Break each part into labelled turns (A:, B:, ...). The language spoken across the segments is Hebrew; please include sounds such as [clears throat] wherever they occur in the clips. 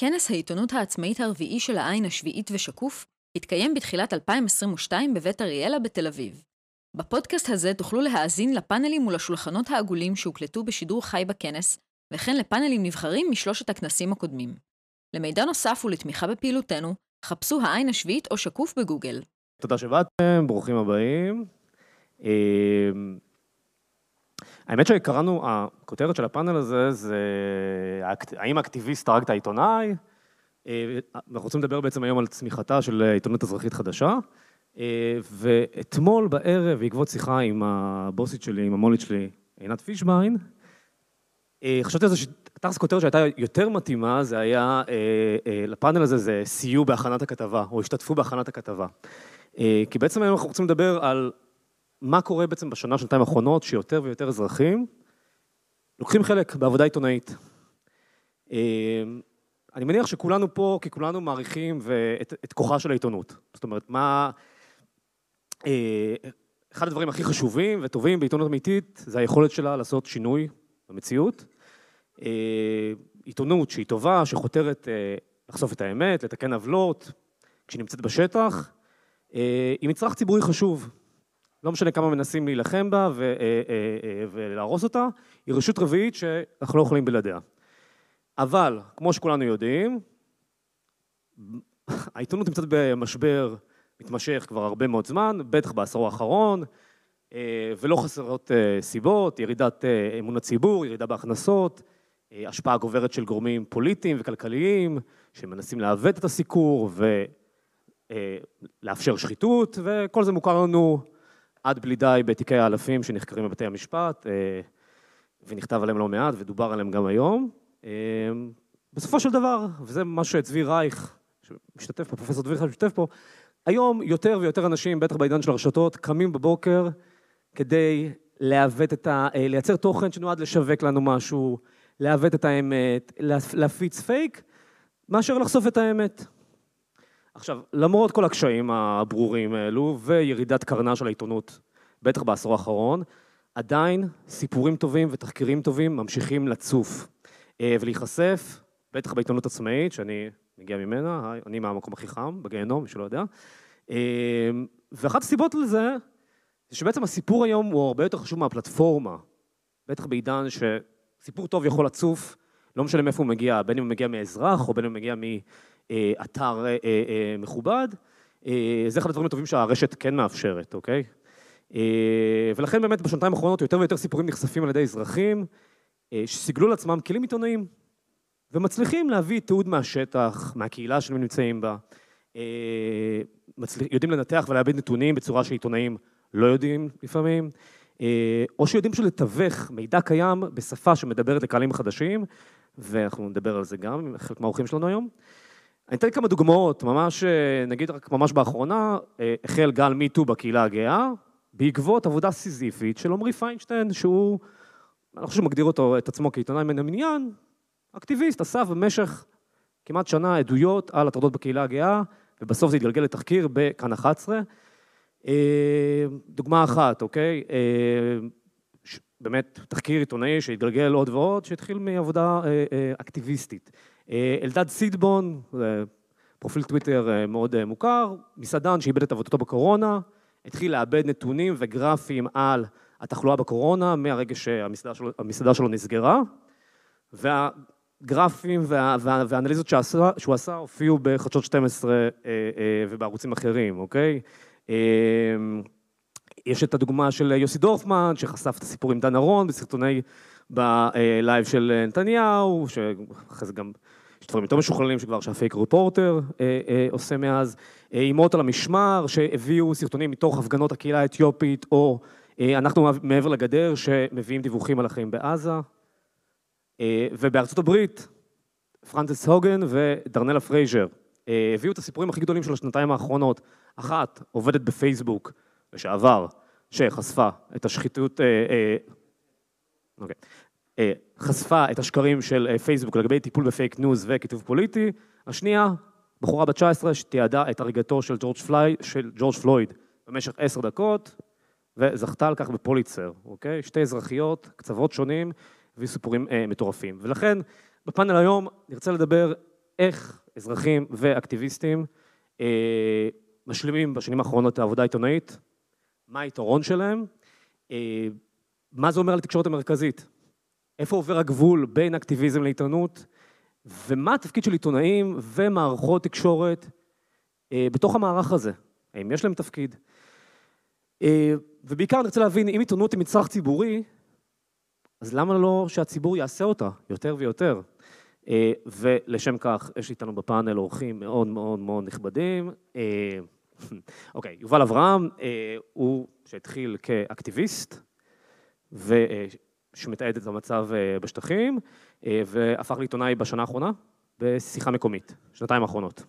A: כנס העיתונות העצמאית הרביעי של העין השביעית ושקוף התקיים בתחילת 2022 בבית אריאלה בתל אביב. בפודקאסט הזה תוכלו להאזין לפאנלים ולשולחנות העגולים שהוקלטו בשידור חי בכנס, וכן לפאנלים נבחרים משלושת הכנסים הקודמים. למידע נוסף ולתמיכה בפעילותנו, חפשו העין השביעית או שקוף בגוגל.
B: תודה שבאתם, ברוכים הבאים. אמ, האמת שקראנו, הכותרת של הפאנל הזה זה האם האקטיביסט הרג את העיתונאי? אה, אנחנו רוצים לדבר בעצם היום על צמיחתה של עיתונות אזרחית חדשה. אה, ואתמול בערב, בעקבות שיחה עם הבוסית שלי, עם המולית שלי, עינת פישביין, אה, חשבתי על זה שתכלס כותרת שהייתה יותר מתאימה, זה היה, לפאנל הזה זה סייעו בהכנת הכתבה, או השתתפו בהכנת הכתבה. כי בעצם היום אנחנו רוצים לדבר על מה קורה בעצם בשנה, שנתיים האחרונות, שיותר ויותר אזרחים לוקחים חלק בעבודה עיתונאית. אני מניח שכולנו פה, כי כולנו מעריכים את, את כוחה של העיתונות. זאת אומרת, מה... אה, אחד הדברים הכי חשובים וטובים בעיתונות אמיתית זה היכולת שלה לעשות שינוי במציאות. אה, עיתונות שהיא טובה, שחותרת אה, לחשוף את האמת, לתקן עוולות, כשהיא נמצאת בשטח, היא מצרך ציבורי חשוב. לא משנה כמה מנסים להילחם בה ולהרוס אותה, היא רשות רביעית שאנחנו לא יכולים בלעדיה. אבל, כמו שכולנו יודעים, העיתונות נמצאת במשבר מתמשך כבר הרבה מאוד זמן, בטח בעשור האחרון, אה, ולא חסרות אה, סיבות, ירידת אה, אמון הציבור, ירידה בהכנסות, השפעה גוברת של גורמים פוליטיים וכלכליים שמנסים לעוות את הסיקור ולאפשר שחיתות, וכל זה מוכר לנו עד בלי די בתיקי האלפים שנחקרים בבתי המשפט, ונכתב עליהם לא מעט ודובר עליהם גם היום. בסופו של דבר, וזה מה שצבי רייך, שמשתתף פה, פרופסור צבי רייך משתתף פה, היום יותר ויותר אנשים, בטח בעידן של הרשתות, קמים בבוקר כדי לעוות את ה... אה, לייצר תוכן שנועד לשווק לנו משהו, לעוות את האמת, להפיץ פייק, מאשר לחשוף את האמת. עכשיו, למרות כל הקשיים הברורים האלו וירידת קרנה של העיתונות, בטח בעשור האחרון, עדיין סיפורים טובים ותחקירים טובים ממשיכים לצוף אה, ולהיחשף, בטח בעיתונות עצמאית, שאני מגיע ממנה, אני מהמקום הכי חם, בגיהנום, מי שלא יודע. אמ, ואחת הסיבות לזה, זה שבעצם הסיפור היום הוא הרבה יותר חשוב מהפלטפורמה. בטח בעידן שסיפור טוב יכול לצוף, לא משנה מאיפה הוא מגיע, בין אם הוא מגיע מאזרח או בין אם הוא מגיע אה, אה, אה, מכובד. זה אחד הדברים הטובים שהרשת כן מאפשרת, אוקיי? ולכן באמת בשנתיים האחרונות יותר ויותר סיפורים נחשפים על ידי אזרחים שסיגלו לעצמם כלים עיתונאיים. ומצליחים להביא תיעוד מהשטח, מהקהילה שהם נמצאים בה, יודעים לנתח ולאבד נתונים בצורה שעיתונאים לא יודעים לפעמים, או שיודעים פשוט לתווך מידע קיים בשפה שמדברת לקהלים חדשים, ואנחנו נדבר על זה גם חלק מהאורחים שלנו היום. אני אתן כמה דוגמאות, ממש, אה, נגיד רק ממש באחרונה, החל גל מיטו בקהילה הגאה, בעקבות עבודה סיזיפית של עמרי פיינשטיין, שהוא, אני לא חושב שמגדיר אותו, את עצמו כעיתונאי מן המניין, אקטיביסט אסף במשך כמעט שנה עדויות על הטרדות בקהילה הגאה, ובסוף זה התגלגל לתחקיר בכאן 11. אה, דוגמה אחת, אוקיי? אה, באמת תחקיר עיתונאי שהתגלגל עוד ועוד, שהתחיל מעבודה אה, אקטיביסטית. אלדד סידבון, פרופיל טוויטר מאוד מוכר, מסעדן שאיבד את עבודתו בקורונה, התחיל לאבד נתונים וגרפים על התחלואה בקורונה מהרגע שהמסעדה שלו, שלו נסגרה, וה... הגרפים וה, וה, והאנליזות שעשה, שהוא עשה הופיעו בחדשות 12 אה, אה, ובערוצים אחרים, אוקיי? אה, יש את הדוגמה של יוסי דורפמן, שחשף את הסיפור עם דן ארון בסרטוני, בלייב של נתניהו, שאחרי זה גם דברים יותר משוכללים שכבר שה Fake Reporter אה, אה, עושה מאז, אה, אמהות על המשמר, שהביאו סרטונים מתוך הפגנות הקהילה האתיופית, או אה, אנחנו מעבר לגדר, שמביאים דיווחים על החיים בעזה, אה, ובארצות הברית, פרנסיס האוגן ודרנלה פרייזר אה, הביאו את הסיפורים הכי גדולים של השנתיים האחרונות. אחת עובדת בפייסבוק לשעבר, שחשפה את השחיתות, אה, אוקיי, חשפה את השקרים של פייסבוק לגבי טיפול בפייק ניוז וקיטוב פוליטי. השנייה, בחורה בת 19 שתיעדה את הריגתו של ג'ורג', פלי, פלויד במשך עשר דקות, וזכתה על כך בפוליצר, אוקיי? שתי אזרחיות, קצוות שונים, וסיפורים אה, מטורפים. ולכן, בפאנל היום נרצה לדבר איך אזרחים ואקטיביסטים אה, משלימים בשנים האחרונות את העבודה העיתונאית, מה היתרון שלהם, אה, מה זה אומר על התקשורת המרכזית, איפה עובר הגבול בין אקטיביזם לעיתונות, ומה התפקיד של עיתונאים ומערכות תקשורת אה, בתוך המערך הזה, האם יש להם תפקיד. אה, ובעיקר אני רוצה להבין, אם עיתונות היא מצרך ציבורי, אז למה לא שהציבור יעשה אותה יותר ויותר? אה, ולשם כך, יש איתנו בפאנל אורחים מאוד מאוד מאוד נכבדים. אה, [laughs] אוקיי, יובל אברהם, אה, הוא שהתחיל כאקטיביסט, ושמתעד את המצב בשטחים, והפך לעיתונאי בשנה האחרונה בשיחה מקומית, שנתיים האחרונות.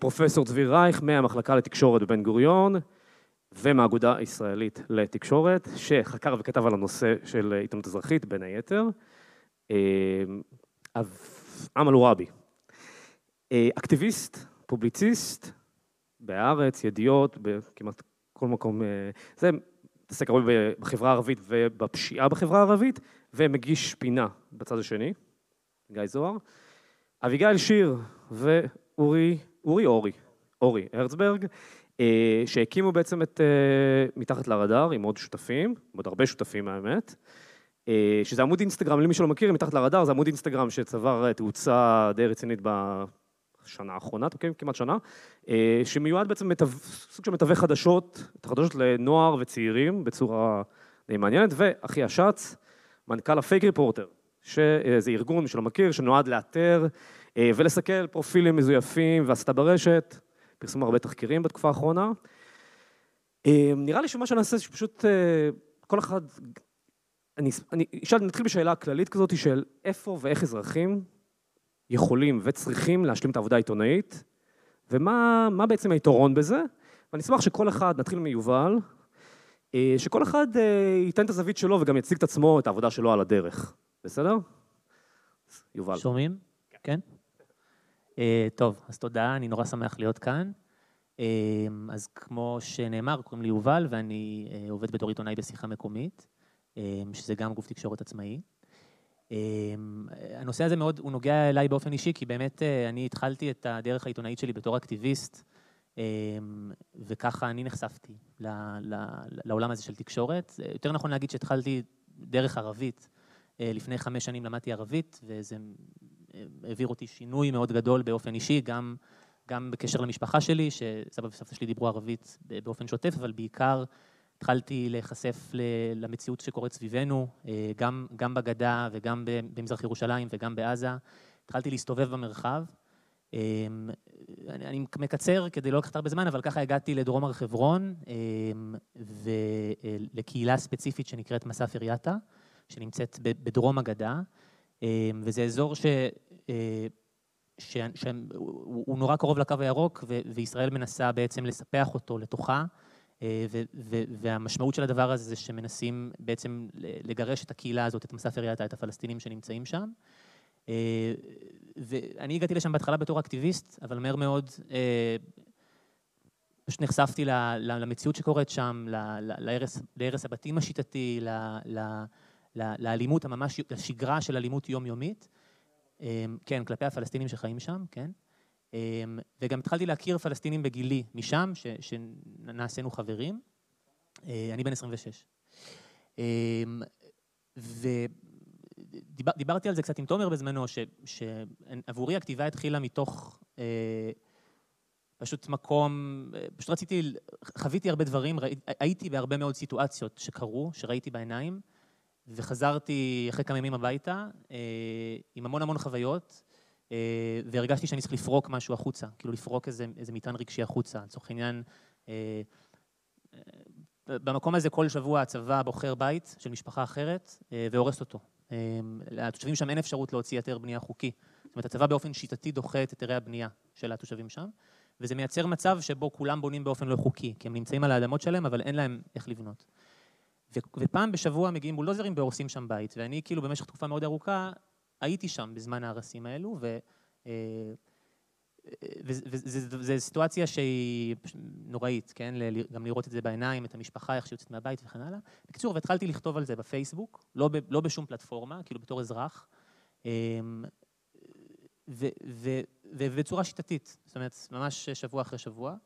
B: פרופסור צבי רייך מהמחלקה לתקשורת בבן גוריון, ומהאגודה הישראלית לתקשורת, שחקר וכתב על הנושא של עיתונות אזרחית, בין היתר. עמל וואבי, אה, אקטיביסט, פובליציסט, בהארץ, ידיעות, בכמעט כל מקום, אה, זה מתעסק הרבה בחברה הערבית ובפשיעה בחברה הערבית, ומגיש פינה בצד השני, גיא זוהר. אביגיל שיר ואורי, אורי אורי, אורי הרצברג, אה, שהקימו בעצם את מתחת לרדאר עם עוד שותפים, עם עוד הרבה שותפים האמת. אה, שזה עמוד אינסטגרם, למי שלא מכיר, מתחת לרדאר, זה עמוד אינסטגרם שצבר תאוצה די רצינית בשנה האחרונה, אוקיי? כמעט שנה, אה, שמיועד בעצם סוג של מתווך חדשות, את החדשות לנוער וצעירים בצורה די מעניינת, ואחי השץ, מנכ"ל הפייק ריפורטר, שזה ארגון, שלא מכיר, שנועד לאתר אה, ולסכל פרופילים מזויפים והסתה ברשת, פרסמו הרבה תחקירים בתקופה האחרונה. נראה לי שמה שנעשה, שפשוט כל אחד אני, אני אשאל, נתחיל בשאלה כללית כזאת של איפה ואיך אזרחים יכולים וצריכים להשלים את העבודה העיתונאית, ומה בעצם היתרון בזה, ואני אשמח שכל אחד, נתחיל מיובל, אה, שכל אחד אה, ייתן את הזווית שלו וגם יציג את עצמו, את העבודה שלו על הדרך, בסדר?
C: יובל. שומעים? כן. כן? Uh, טוב, אז תודה, אני נורא שמח להיות כאן. Uh, אז כמו שנאמר, קוראים לי יובל ואני uh, עובד בתור עיתונאי בשיחה מקומית. שזה גם גוף תקשורת עצמאי. אמ, הנושא הזה מאוד, הוא נוגע אליי באופן אישי, כי באמת אה, אני התחלתי את הדרך העיתונאית שלי בתור אקטיביסט, אמ, וככה אני נחשפתי לעולם הזה של תקשורת. יותר נכון להגיד שהתחלתי דרך ערבית. אה, לפני חמש שנים למדתי ערבית, וזה אה, העביר אותי שינוי מאוד גדול באופן אישי, גם, גם בקשר למשפחה שלי, שסבא וסבתא שלי דיברו ערבית באופן שוטף, אבל בעיקר התחלתי להיחשף למציאות שקורית סביבנו, אה, גם, גם בגדה וגם במזרח ירושלים וגם בעזה. התחלתי להסתובב במרחב. אה, אני, אני מקצר כדי לא לקחת הרבה זמן, אבל ככה הגעתי לדרום הר חברון אה, ולקהילה ספציפית שנקראת מסף אריאטה, שנמצאת בדרום הגדה, וזה אזור ש... שהוא נורא קרוב לקו הירוק, וישראל מנסה בעצם לספח אותו לתוכה. אה, והמשמעות של הדבר הזה זה שמנסים בעצם לגרש את הקהילה הזאת, את מסף אריאטה, את הפלסטינים שנמצאים שם. אה, ואני הגעתי לשם בהתחלה בתור אקטיביסט, אבל מהר מאוד אה, פשוט נחשפתי למציאות שקורית שם, להרס הבתים השיטתי, לאלימות הממש, לשגרה של אלימות יומיומית. כן, כלפי הפלסטינים שחיים שם, כן. אמ, וגם התחלתי להכיר פלסטינים בגילי משם, שנעשינו חברים. אה, אני בן 26. אמ, ודיברתי על זה קצת עם תומר בזמנו, שעבורי הכתיבה התחילה מתוך אה, פשוט מקום, פשוט רציתי, חוויתי הרבה דברים, הייתי בהרבה מאוד סיטואציות שקרו, שראיתי בעיניים, וחזרתי אחרי כמה ימים הביתה אה, עם המון המון חוויות. אה, והרגשתי שאני צריך לפרוק משהו החוצה, כאילו לפרוק איזה, איזה מטען רגשי החוצה, לצורך העניין. אה, אה, במקום הזה כל שבוע הצבא בוחר בית של משפחה אחרת והורס אותו. לתושבים שם אין אפשרות להוציא היתר בנייה חוקי. זאת אומרת, הצבא באופן שיטתי דוחה את היתרי הבנייה של התושבים שם, וזה מייצר מצב שבו כולם בונים באופן לא חוקי, כי הם נמצאים על האדמות שלהם, אבל אין להם איך לבנות. ופעם בשבוע מגיעים בולדוזרים והורסים שם בית, ואני כאילו במשך תקופה מאוד ארוכה הייתי שם בזמן ההרסים האלו, ו... וזו אה, סיטואציה שהיא נוראית, כן? גם לראות את זה בעיניים, את המשפחה, איך שיוצאת מהבית וכן הלאה. בקיצור, והתחלתי לכתוב על זה בפייסבוק, לא, ב, לא בשום פלטפורמה, כאילו בתור אזרח. ו, ו, ובצורה שיטתית, זאת אומרת, ממש שבוע אחרי שבוע.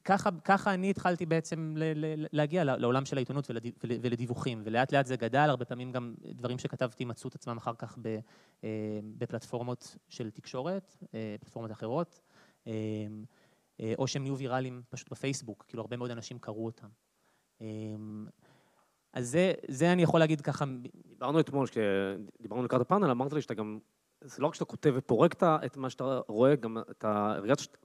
C: וככה אני התחלתי בעצם להגיע לעולם של העיתונות ולדיווחים, ולאט לאט זה גדל, הרבה פעמים גם דברים שכתבתי מצאו את עצמם אחר כך בפלטפורמות של תקשורת, פלטפורמות אחרות. אה, או שהם נהיו ויראליים פשוט בפייסבוק, כאילו הרבה מאוד אנשים קראו אותם. אז זה, זה אני יכול להגיד ככה...
B: דיברנו אתמול, כשדיברנו לקראת הפאנל, אמרת לי שאתה גם, זה לא רק שאתה כותב ופורק את מה שאתה רואה, גם אתה הרגשת.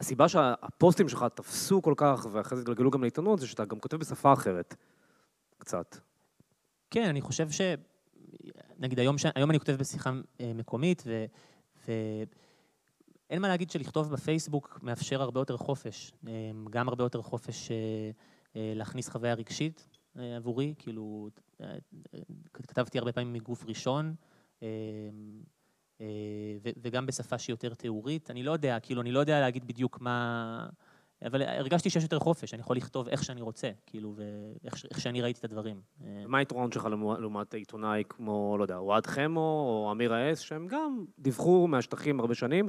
B: הסיבה שהפוסטים שלך תפסו כל כך, ואחרי זה התגלגלו גם לעיתונות, זה שאתה גם כותב בשפה אחרת, קצת.
C: כן, אני חושב ש... נגיד היום, ש... היום אני כותב בשיחה אה, מקומית, ו... ו... אין מה להגיד שלכתוב בפייסבוק מאפשר הרבה יותר חופש, אמ, גם הרבה יותר חופש אה, אה, להכניס חוויה רגשית אה, עבורי, כאילו, כתבתי הרבה פעמים מגוף ראשון, וגם בשפה שהיא יותר תיאורית. אני לא יודע, כאילו, אני לא יודע להגיד בדיוק מה... אבל הרגשתי שיש יותר חופש, אני יכול לכתוב איך שאני רוצה, כאילו, ואיך שאני ראיתי את הדברים.
B: מה היתרון שלך לעומת עיתונאי כמו, לא יודע, אוהד חמו או אמיר האס, שהם גם דיווחו מהשטחים הרבה שנים,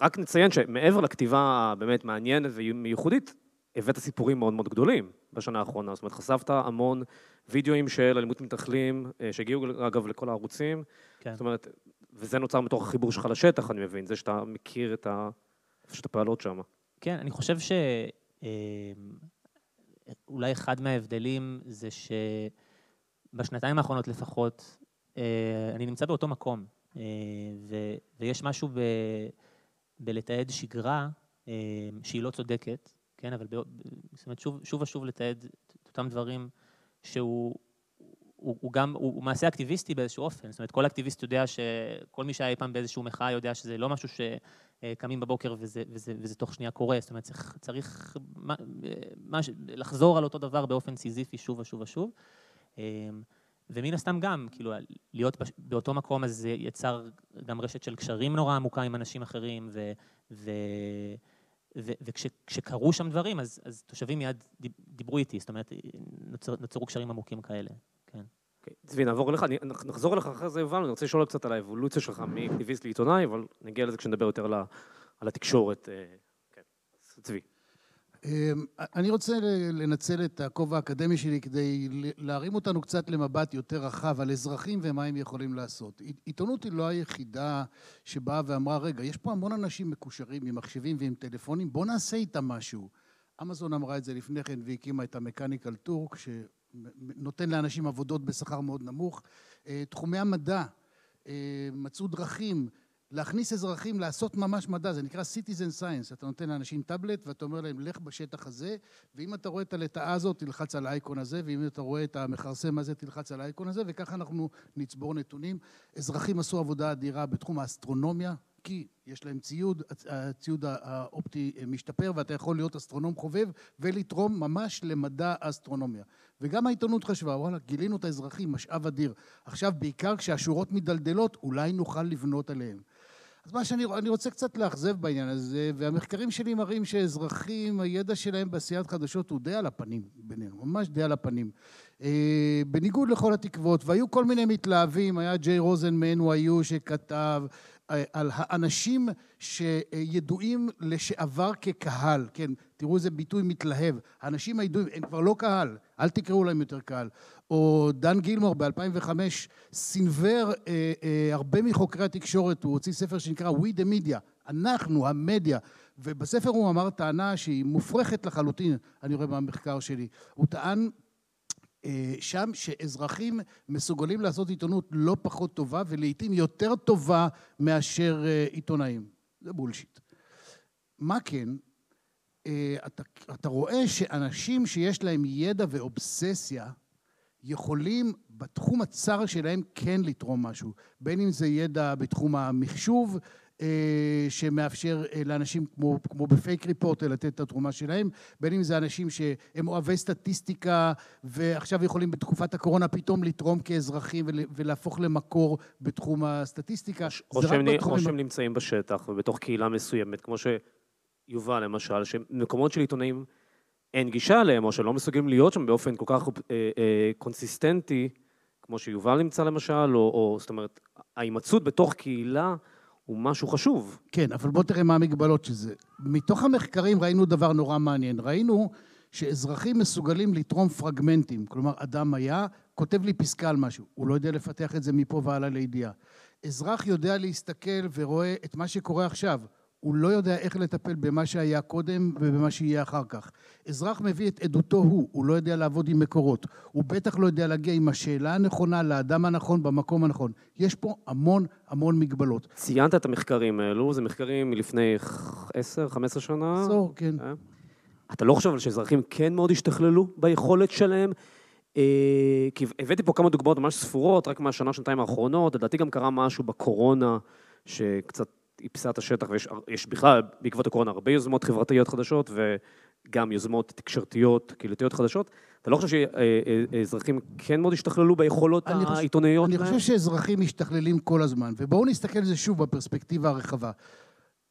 B: רק נציין שמעבר לכתיבה הבאמת מעניינת ומיוחדית, הבאת סיפורים מאוד מאוד גדולים בשנה האחרונה. זאת אומרת, חשפת המון וידאוים של אלימות מתנחלים, אה, שהגיעו אגב לכל הערוצים. כן. זאת אומרת, וזה נוצר מתוך החיבור שלך לשטח, אני מבין, זה שאתה מכיר את ה... איפה שאתה פעלות שם.
C: כן, אני חושב שאולי אה, אחד מההבדלים זה שבשנתיים האחרונות לפחות, אה, אני נמצא באותו מקום, ויש משהו ב... בלתעד שגרה אה, שהיא לא צודקת, כן, אבל זאת אומרת, שוב, שוב ושוב לתעד את אותם דברים שהוא הוא, הוא גם, הוא, הוא מעשה אקטיביסטי באיזשהו אופן, זאת אומרת, כל אקטיביסט יודע שכל מי שהיה אי פעם באיזשהו מחאה יודע שזה לא משהו שקמים בבוקר וזה, וזה, וזה תוך שנייה קורה, זאת אומרת, צריך, צריך מה, מה, לחזור על אותו דבר באופן סיזיפי שוב ושוב ושוב. אה, ומן הסתם גם, כאילו, להיות באותו מקום הזה יצר גם רשת של קשרים נורא עמוקה עם אנשים אחרים, ו... ו... וכשקרו שם דברים, אז, אז תושבים מיד דיברו איתי, זאת אומרת, נוצר, נוצרו קשרים עמוקים כאלה,
B: Okay. צבי, נעבור אליך, נחזור אליך אחרי זה, יובל, אני רוצה לשאול קצת על האבולוציה שלך מאקטיביסט לעיתונאי, אבל נגיע לזה כשנדבר יותר על, על התקשורת. אה, כן, צבי.
D: אמ, אני רוצה לנצל את הכובע האקדמי שלי כדי להרים אותנו קצת למבט יותר רחב על אזרחים ומה הם יכולים לעשות. עיתונות היא לא היחידה שבאה ואמרה, רגע, יש פה המון אנשים מקושרים עם מחשבים ועם טלפונים, בואו נעשה איתם משהו. אמזון אמרה את זה לפני כן והקימה את המקניקל טורק, שנותן לאנשים עבודות בשכר מאוד נמוך. אה, תחומי המדע אה, מצאו דרכים להכניס אזרחים לעשות ממש מדע, זה נקרא citizen science, אתה נותן לאנשים טאבלט ואתה אומר להם לך בשטח הזה ואם אתה רואה את הלטאה הזאת תלחץ על האייקון הזה ואם אתה רואה את המכרסם הזה תלחץ על האייקון הזה וככה אנחנו נצבור נתונים. אזרחים עשו עבודה אדירה בתחום האסטרונומיה כי יש להם ציוד, הציוד האופטי משתפר ואתה יכול להיות אסטרונום חובב ולתרום ממש למדע האסטרונומיה. וגם העיתונות חשבה, וואלה, גילינו את האזרחים, משאב אדיר. עכשיו, בעיקר כשהשורות מדלדלות, אולי נוכל לבנות עליהם. אז מה שאני אני רוצה קצת לאכזב בעניין הזה, והמחקרים שלי מראים שאזרחים, הידע שלהם בעשיית חדשות הוא די על הפנים בינינו, ממש די על הפנים. אה, בניגוד לכל התקוות, והיו כל מיני מתלהבים, היה ג'יי רוזן מ-NYU שכתב אה, על האנשים שידועים לשעבר כקהל, כן, תראו איזה ביטוי מתלהב, האנשים הידועים, הם כבר לא קהל, אל תקראו להם יותר קהל. או דן גילמור ב-2005 סינוור אה, אה, הרבה מחוקרי התקשורת, הוא הוציא ספר שנקרא We the Media, אנחנו, המדיה, ובספר הוא אמר טענה שהיא מופרכת לחלוטין, אני רואה במחקר שלי, הוא טען אה, שם שאזרחים מסוגלים לעשות עיתונות לא פחות טובה ולעיתים יותר טובה מאשר אה, עיתונאים. זה בולשיט. מה כן? אה, אתה, אתה רואה שאנשים שיש להם ידע ואובססיה יכולים בתחום הצר שלהם כן לתרום משהו, בין אם זה ידע בתחום המחשוב אה, שמאפשר אה, לאנשים כמו, כמו בפייק ריפורט לתת את התרומה שלהם, בין אם זה אנשים שהם אוהבי סטטיסטיקה ועכשיו יכולים בתקופת הקורונה פתאום לתרום כאזרחים ולהפוך למקור בתחום הסטטיסטיקה.
B: או שהם, או שהם נמצאים בשטח ובתוך קהילה מסוימת, כמו שיובל למשל, שמקומות של עיתונאים אין גישה אליהם, או שלא מסוגלים להיות שם באופן כל כך אה, אה, קונסיסטנטי, כמו שיובל נמצא למשל, או, או זאת אומרת, ההימצאות בתוך קהילה הוא משהו חשוב.
D: כן, אבל בוא תראה מה המגבלות של זה. מתוך המחקרים ראינו דבר נורא מעניין. ראינו שאזרחים מסוגלים לתרום פרגמנטים. כלומר, אדם היה, כותב לי פסקה על משהו, הוא לא יודע לפתח את זה מפה והלאה לידיעה. אזרח יודע להסתכל ורואה את מה שקורה עכשיו. הוא לא יודע איך לטפל במה שהיה קודם ובמה שיהיה אחר כך. אזרח מביא את עדותו הוא, הוא לא יודע לעבוד עם מקורות. הוא בטח לא יודע להגיע עם השאלה הנכונה לאדם הנכון במקום הנכון. יש פה המון המון מגבלות.
B: ציינת את המחקרים האלו, זה מחקרים מלפני 10-15 שנה?
D: עשור, כן.
B: אה? אתה לא חושב שאזרחים כן מאוד השתכללו ביכולת שלהם? אה, כי הבאתי פה כמה דוגמאות ממש ספורות, רק מהשנה, שנתיים האחרונות. לדעתי גם קרה משהו בקורונה, שקצת איפסה את השטח, ויש בכלל, בעקבות הקורונה, הרבה יוזמות חברתיות חדשות, וגם יוזמות תקשורתיות, קהילתיות חדשות. אתה לא חושב שאזרחים כן מאוד השתכללו ביכולות העיתונאיות?
D: אני חושב שאזרחים משתכללים כל הזמן, ובואו נסתכל על זה שוב בפרספקטיבה הרחבה.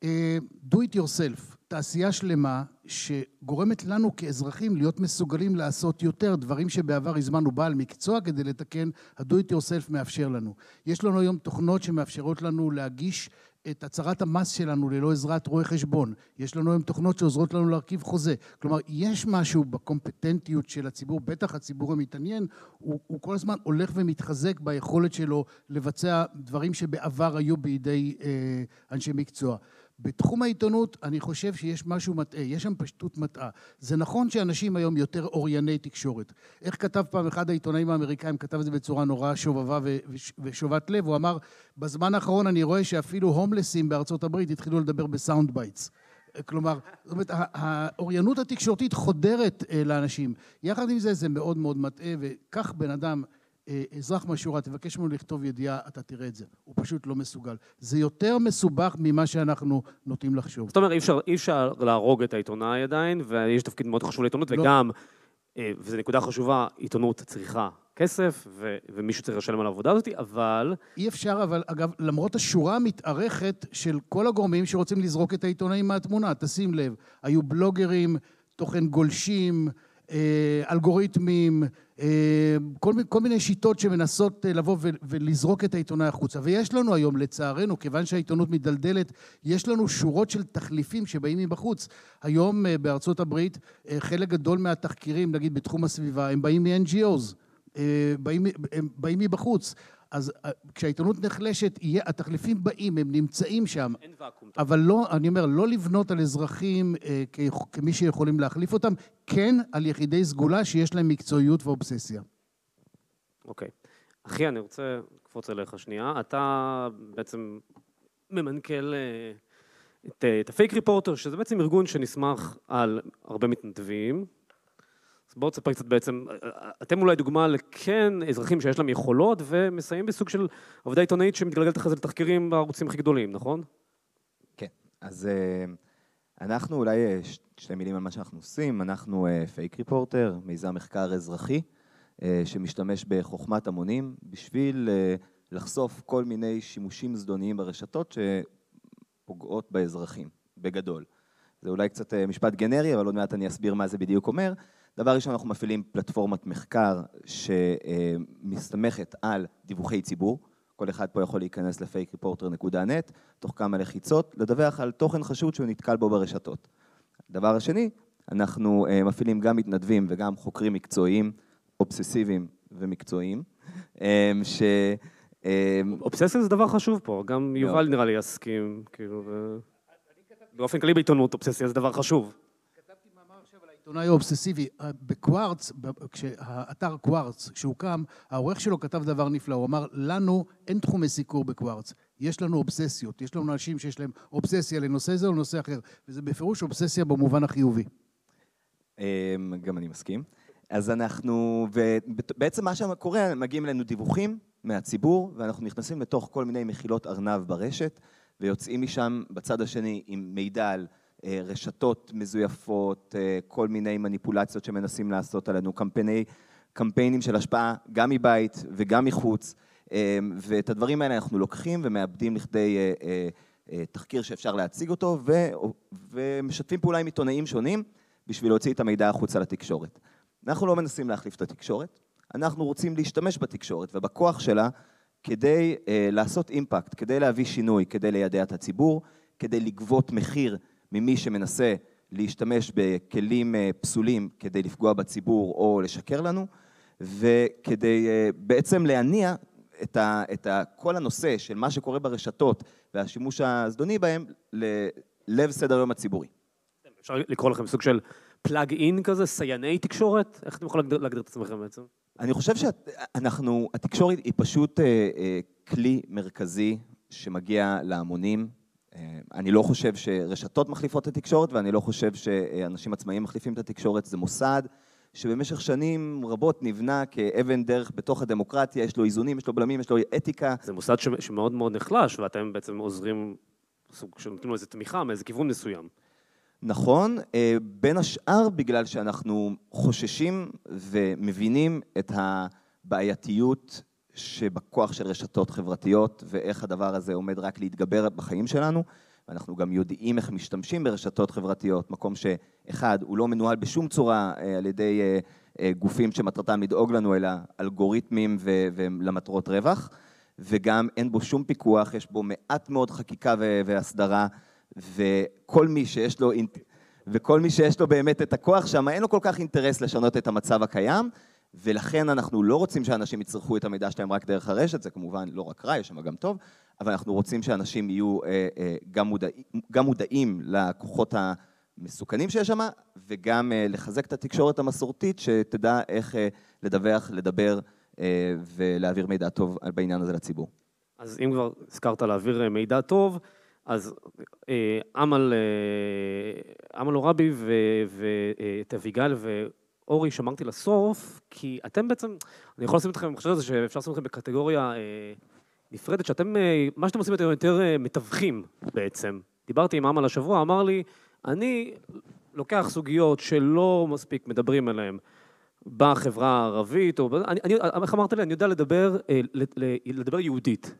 D: אה, do it yourself, תעשייה שלמה שגורמת לנו כאזרחים להיות מסוגלים לעשות יותר דברים שבעבר הזמנו בעל מקצוע כדי לתקן, ה-do it yourself מאפשר לנו. יש לנו היום תוכנות שמאפשרות לנו להגיש את הצהרת המס שלנו ללא עזרת רואה חשבון. יש לנו היום תוכנות שעוזרות לנו להרכיב חוזה. כלומר, יש משהו בקומפטנטיות של הציבור, בטח הציבור המתעניין, הוא, הוא כל הזמן הולך ומתחזק ביכולת שלו לבצע דברים שבעבר היו בידי אה, אנשי מקצוע. בתחום העיתונות אני חושב שיש משהו מטעה, יש שם פשטות מטעה. זה נכון שאנשים היום יותר אורייני תקשורת. איך כתב פעם אחד העיתונאים האמריקאים, כתב את זה בצורה נורא שובבה ושובת לב, הוא אמר, בזמן האחרון אני רואה שאפילו הומלסים בארצות הברית התחילו לדבר ב sound bites. כלומר, זאת אומרת, האוריינות התקשורתית חודרת אה, לאנשים. יחד עם זה, זה מאוד מאוד מטעה, וכך בן אדם אזרח מהשורה, תבקש ממנו לכתוב ידיעה, אתה תראה את זה. הוא פשוט לא מסוגל. זה יותר מסובך ממה שאנחנו נוטים לחשוב.
B: זאת אומרת, אי אפשר, אי אפשר להרוג את העיתונאי עדיין, ויש תפקיד מאוד חשוב לעיתונות, לא. וגם, אה, וזו נקודה חשובה, עיתונות צריכה כסף, ו- ומישהו צריך לשלם על העבודה הזאת, אבל...
D: אי אפשר, אבל אגב, למרות השורה המתארכת של כל הגורמים שרוצים לזרוק את העיתונאים מהתמונה, תשים לב, היו בלוגרים, תוכן גולשים, אה, אלגוריתמים, כל, כל מיני שיטות שמנסות אה, לבוא ולזרוק את העיתונאי החוצה. ויש לנו היום, לצערנו, כיוון שהעיתונות מדלדלת, יש לנו שורות של תחליפים שבאים מבחוץ. היום בארצות הברית, חלק גדול מהתחקירים, נגיד בתחום הסביבה, הם באים מ-NGOs, באים, באים מבחוץ. אז אה, כשהעיתונות נחלשת, יהיה, התחליפים באים, הם נמצאים שם.
B: אין ואקום.
D: אבל לא, אני אומר, לא לבנות על אזרחים אה, כמי שיכולים להחליף אותם, כן על יחידי סגולה שיש להם מקצועיות ואובססיה.
B: אוקיי. אחי, אני רוצה לקפוץ אליך שנייה. אתה בעצם ממנכ"ל אה, את, אה, את הפייק ריפורטר, שזה בעצם ארגון שנסמך על הרבה מתנדבים, בואו תספר קצת בעצם, אתם אולי דוגמה לכן אזרחים שיש להם יכולות ומסייעים בסוג של עבודה עיתונאית שמתגלגלת אחרי זה לתחקירים בערוצים הכי גדולים, נכון?
E: כן, אז אה, אנחנו אולי אה, שתי מילים על מה שאנחנו עושים, אנחנו פייק אה, ריפורטר, מיזם מחקר אזרחי שמשתמש בחוכמת המונים בשביל לחשוף כל מיני שימושים זדוניים ברשתות שפוגעות באזרחים, בגדול. זה אולי קצת משפט גנרי, אבל עוד מעט אני אסביר מה זה בדיוק אומר. דבר ראשון, אנחנו מפעילים פלטפורמת מחקר שמסתמכת על דיווחי ציבור. כל אחד פה יכול להיכנס ל-fakereporter.net, תוך כמה לחיצות, לדווח על תוכן חשוד שהוא נתקל בו ברשתות. הדבר השני, אנחנו אה, מפעילים גם מתנדבים וגם חוקרים מקצועיים, אובססיביים ומקצועיים, אה, ש...
B: אה, אובססיה זה דבר חשוב פה, גם יובל נראה לי יסכים, כאילו, באופן כללי בעיתונות אובססיה זה דבר חשוב.
D: עיתונאי אובססיבי. אה, בקוורץ, כשהאתר קוורץ, כשהוקם, העורך שלו כתב דבר נפלא, הוא אמר, לנו אין תחומי סיקור בקוורץ, יש לנו אובססיות, יש לנו אנשים שיש להם אובססיה לנושא זה או לנושא אחר, וזה בפירוש אובססיה במובן החיובי.
E: אמ, גם אני מסכים. אז אנחנו, ובעצם מה שקורה, מגיעים אלינו דיווחים מהציבור, ואנחנו נכנסים לתוך כל מיני מחילות ארנב ברשת, ויוצאים משם בצד השני עם מידע על רשתות מזויפות, אה, כל מיני מניפולציות שמנסים לעשות עלינו, קמפייני, קמפיינים של השפעה גם מבית וגם מחוץ, אה, ואת הדברים האלה אנחנו לוקחים ומאבדים לכדי תחקיר שאפשר להציג אותו, ו, ומשתפים פעולה עם עיתונאים שונים בשביל להוציא את המידע החוצה לתקשורת. אנחנו לא מנסים להחליף את התקשורת, אנחנו רוצים להשתמש בתקשורת ובכוח שלה כדי אה, לעשות אימפקט, כדי להביא שינוי, כדי לידע את הציבור, כדי לגבות מחיר ממי שמנסה להשתמש בכלים אה, פסולים כדי לפגוע בציבור או לשקר לנו, וכדי אה, בעצם להניע את, ה, את ה, כל הנושא של מה שקורה ברשתות והשימוש הזדוני בהם ללב סדר היום הציבורי.
B: אפשר לקרוא לכם סוג של פלאג אין כזה, סייני תקשורת? איך אתם יכולים להגדיר את עצמכם בעצם?
E: אני חושב שאנחנו, התקשורת היא פשוט אה, אה, כלי מרכזי שמגיע להמונים. אה, אני לא חושב שרשתות מחליפות את התקשורת ואני לא חושב שאנשים עצמאיים מחליפים את התקשורת, זה מוסד שבמשך שנים רבות נבנה כאבן דרך בתוך הדמוקרטיה, יש לו איזונים, יש לו בלמים, יש לו אתיקה.
B: זה מוסד שמאוד מאוד נחלש ואתם בעצם עוזרים, סוג שנותנים לו איזו תמיכה מאיזה כיוון מסוים.
E: נכון, אה, בין השאר בגלל שאנחנו חוששים ומבינים את הבעייתיות שבכוח של רשתות חברתיות ואיך הדבר הזה עומד רק להתגבר בחיים שלנו. ואנחנו גם יודעים איך משתמשים ברשתות חברתיות, מקום שאחד, הוא לא מנוהל בשום צורה אה, על ידי אה, גופים שמטרתם לדאוג לנו, אלא אלגוריתמים ולמטרות רווח, וגם אין בו שום פיקוח, יש בו מעט מאוד חקיקה והסדרה. וכל מי שיש לו, וכל מי שיש לו באמת את הכוח שם, אין לו כל כך אינטרס לשנות את המצב הקיים, ולכן אנחנו לא רוצים שאנשים יצרכו את המידע שלהם רק דרך הרשת, זה כמובן לא רק רע, יש שם גם טוב, אבל אנחנו רוצים שאנשים יהיו אה, אה, גם, מודע, גם מודעים לכוחות המסוכנים שיש שם, וגם אה, לחזק את התקשורת המסורתית, שתדע איך לדווח, לדבר ולהעביר מידע טוב בעניין הזה לציבור.
B: אז אם כבר הזכרת להעביר מידע טוב, אז אה, אמל, אה, אמל עורבי ואת אביגל ואורי שמרתי לסוף, כי אתם בעצם, אני יכול לשים אתכם, אני חושב שאפשר לשים אתכם בקטגוריה אה, נפרדת, שאתם, מה שאתם עושים אתם יותר מתווכים בעצם. דיברתי עם אמל השבוע, אמר לי, אני לוקח סוגיות שלא מספיק מדברים עליהן. בחברה הערבית, או... אני, אני, איך אמרת לי? אני יודע לדבר, לדבר יהודית.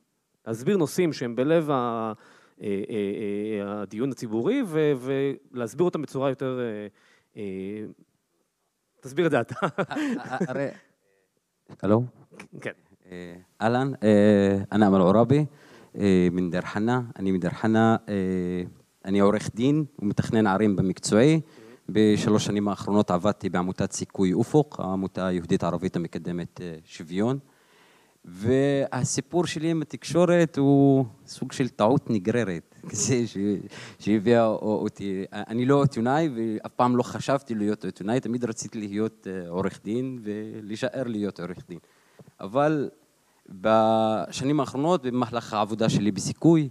B: להסביר נושאים שהם בלב ה... אה, אה, אה, הדיון הציבורי ולהסביר אותם בצורה יותר... תסביר את זה אתה.
F: הרי... הלו?
B: כן.
F: אהלן, אני אמל עורבי מן דיר חנא, אני מדיר חנא, אני עורך דין ומתכנן ערים במקצועי. בשלוש שנים האחרונות עבדתי בעמותת סיכוי אופוק, העמותה היהודית ערבית המקדמת שוויון. והסיפור שלי עם התקשורת הוא סוג של טעות נגררת, [laughs] כזה שהביאה אותי. אני לא עיתונאי ואף פעם לא חשבתי להיות עיתונאי, תמיד רציתי להיות אה, עורך דין ולהישאר להיות עורך דין. אבל בשנים האחרונות, במהלך העבודה שלי בסיכוי,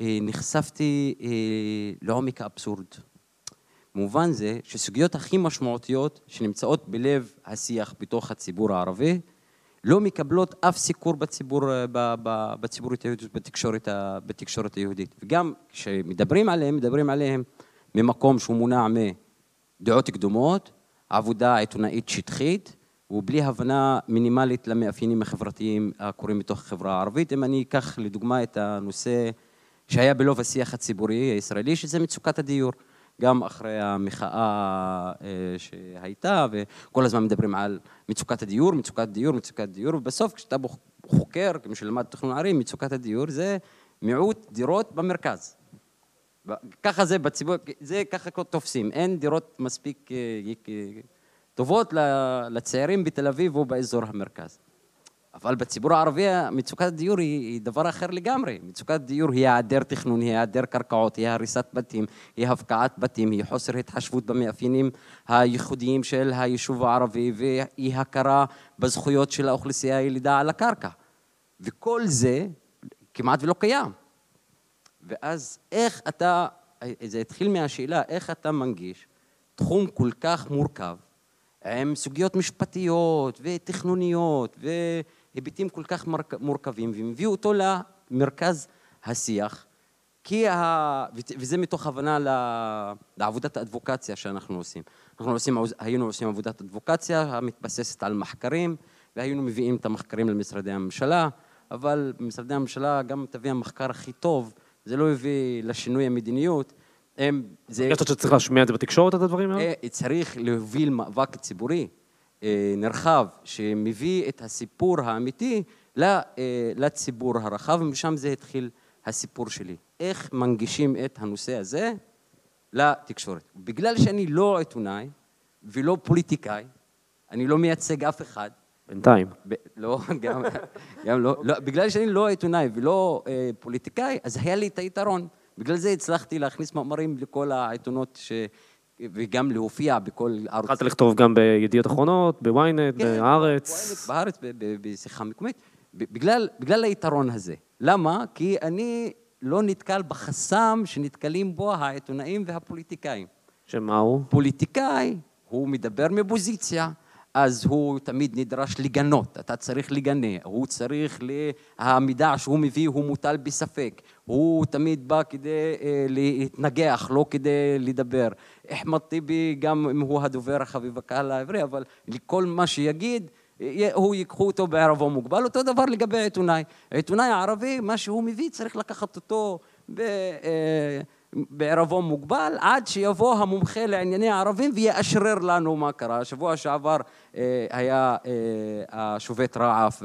F: אה, נחשפתי אה, לעומק האבסורד. במובן זה שסוגיות הכי משמעותיות שנמצאות בלב השיח בתוך הציבור הערבי, לא מקבלות אף סיקור בציבור, אה, בציבורית היהודית, בתקשורת, בתקשורת היהודית. וגם כשמדברים עליהם, מדברים עליהם ממקום שהוא מונע מדעות קדומות, עבודה עיתונאית שטחית, ובלי הבנה מינימלית למאפיינים החברתיים הקורים בתוך החברה הערבית. אם אני אקח לדוגמה את הנושא שהיה בלוב השיח הציבורי הישראלי, שזה מצוקת הדיור. גם אחרי המחאה אה, שהייתה, וכל הזמן מדברים על מצוקת הדיור, מצוקת דיור, מצוקת דיור, ובסוף כשאתה חוקר, כמי שלמד תכנון ערים, מצוקת הדיור זה מיעוט דירות במרכז. ככה זה בציבור, זה ככה תופסים, אין דירות מספיק אה, טובות לצעירים בתל אביב או באזור המרכז. אבל בציבור הערבי מצוקת הדיור היא דבר אחר לגמרי. מצוקת הדיור היא היעדר תכנון, היא היעדר קרקעות, היא הריסת בתים, היא הפקעת בתים, היא חוסר התחשבות במאפיינים הייחודיים של היישוב הערבי ואי הכרה בזכויות של האוכלוסייה הילידה על הקרקע. וכל זה כמעט ולא קיים. ואז איך אתה, זה התחיל מהשאלה, איך אתה מנגיש תחום כל כך מורכב, עם סוגיות משפטיות ותכנוניות ו... היבטים כל כך מורכבים, ומביא אותו למרכז השיח, כי ה... וזה מתוך הבנה לעבודת האדבוקציה שאנחנו עושים. אנחנו עושים, היינו עושים עבודת אדבוקציה המתבססת על מחקרים, והיינו מביאים את המחקרים למשרדי הממשלה, אבל במשרדי הממשלה גם תביא המחקר הכי טוב, זה לא הביא לשינוי המדיניות.
B: הם... זה... הרגשת שצריך להשמיע את זה בתקשורת, את הדברים האלה?
F: אה, צריך להוביל מאבק ציבורי. נרחב שמביא את הסיפור האמיתי לציבור הרחב, ומשם זה התחיל הסיפור שלי. איך מנגישים את הנושא הזה לתקשורת. בגלל שאני לא עיתונאי ולא פוליטיקאי, אני לא מייצג אף אחד.
B: בינתיים.
F: ב- לא, [laughs] גם, גם לא, לא, בגלל שאני לא עיתונאי ולא אה, פוליטיקאי, אז היה לי את היתרון. בגלל זה הצלחתי להכניס מאמרים לכל העיתונות ש... וגם להופיע בכל ערוץ.
B: התחלת לכתוב גם בידיעות אחרונות, בוויינט,
F: כן. בארץ, ב- ב- בשיחה מקומית, בגלל, בגלל היתרון הזה. למה? כי אני לא נתקל בחסם שנתקלים בו העיתונאים והפוליטיקאים.
B: שמה הוא?
F: פוליטיקאי, הוא מדבר מפוזיציה, אז הוא תמיד נדרש לגנות, אתה צריך לגנה, הוא צריך, ל... המידע שהוא מביא הוא מוטל בספק, הוא תמיד בא כדי אה, להתנגח, לא כדי לדבר. אחמד טיבי, גם אם הוא הדובר החביב הקהל העברי, אבל לכל מה שיגיד, הוא ייקחו אותו בערבו מוגבל, אותו דבר לגבי עיתונאי. העיתונאי הערבי, מה שהוא מביא צריך לקחת אותו ב... אה, בערבו מוגבל, עד שיבוא המומחה לענייני הערבים ויאשרר לנו מה קרה. שבוע שעבר אה, היה אה, השובת רעב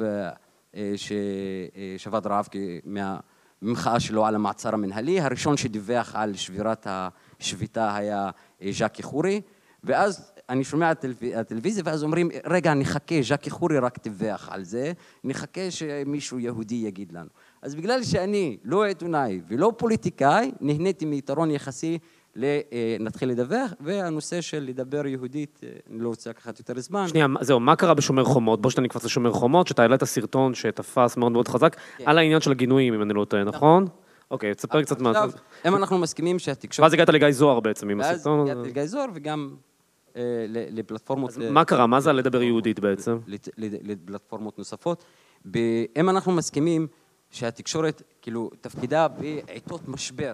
F: אה, ששבת רעב מהמחאה שלו על המעצר המנהלי. הראשון שדיווח על שבירת השביתה היה ז'קי חורי, ואז אני שומע את הטלוויזיה ואז אומרים, רגע, נחכה, ז'קי חורי רק דיווח על זה, נחכה שמישהו יהודי יגיד לנו. אז בגלל שאני לא עיתונאי ולא פוליטיקאי, נהניתי מיתרון יחסי נתחיל לדווח, והנושא של לדבר יהודית, אני לא רוצה לקחת יותר זמן.
B: שנייה, זהו, מה קרה בשומר חומות? בוא שאתה נקפץ לשומר חומות, שאתה העלית סרטון שתפס מאוד מאוד חזק, כן. על העניין של הגינויים, אם אני לא טועה, נכון? נכון? אוקיי, תספר קצת מה... זה.
F: אם אנחנו מסכימים שהתקשורת...
B: ואז הגעת לגיא זוהר בעצם עם הסרטון.
F: ואז הגעתי לגיא זוהר וגם אה, לפלטפורמות...
B: אז מה קרה? מה זה לדבר יהודית בעצם?
F: לפלטפורמות נוספות. אם אנחנו מסכימים שהתקשורת, כאילו, תפקידה בעיתות משבר,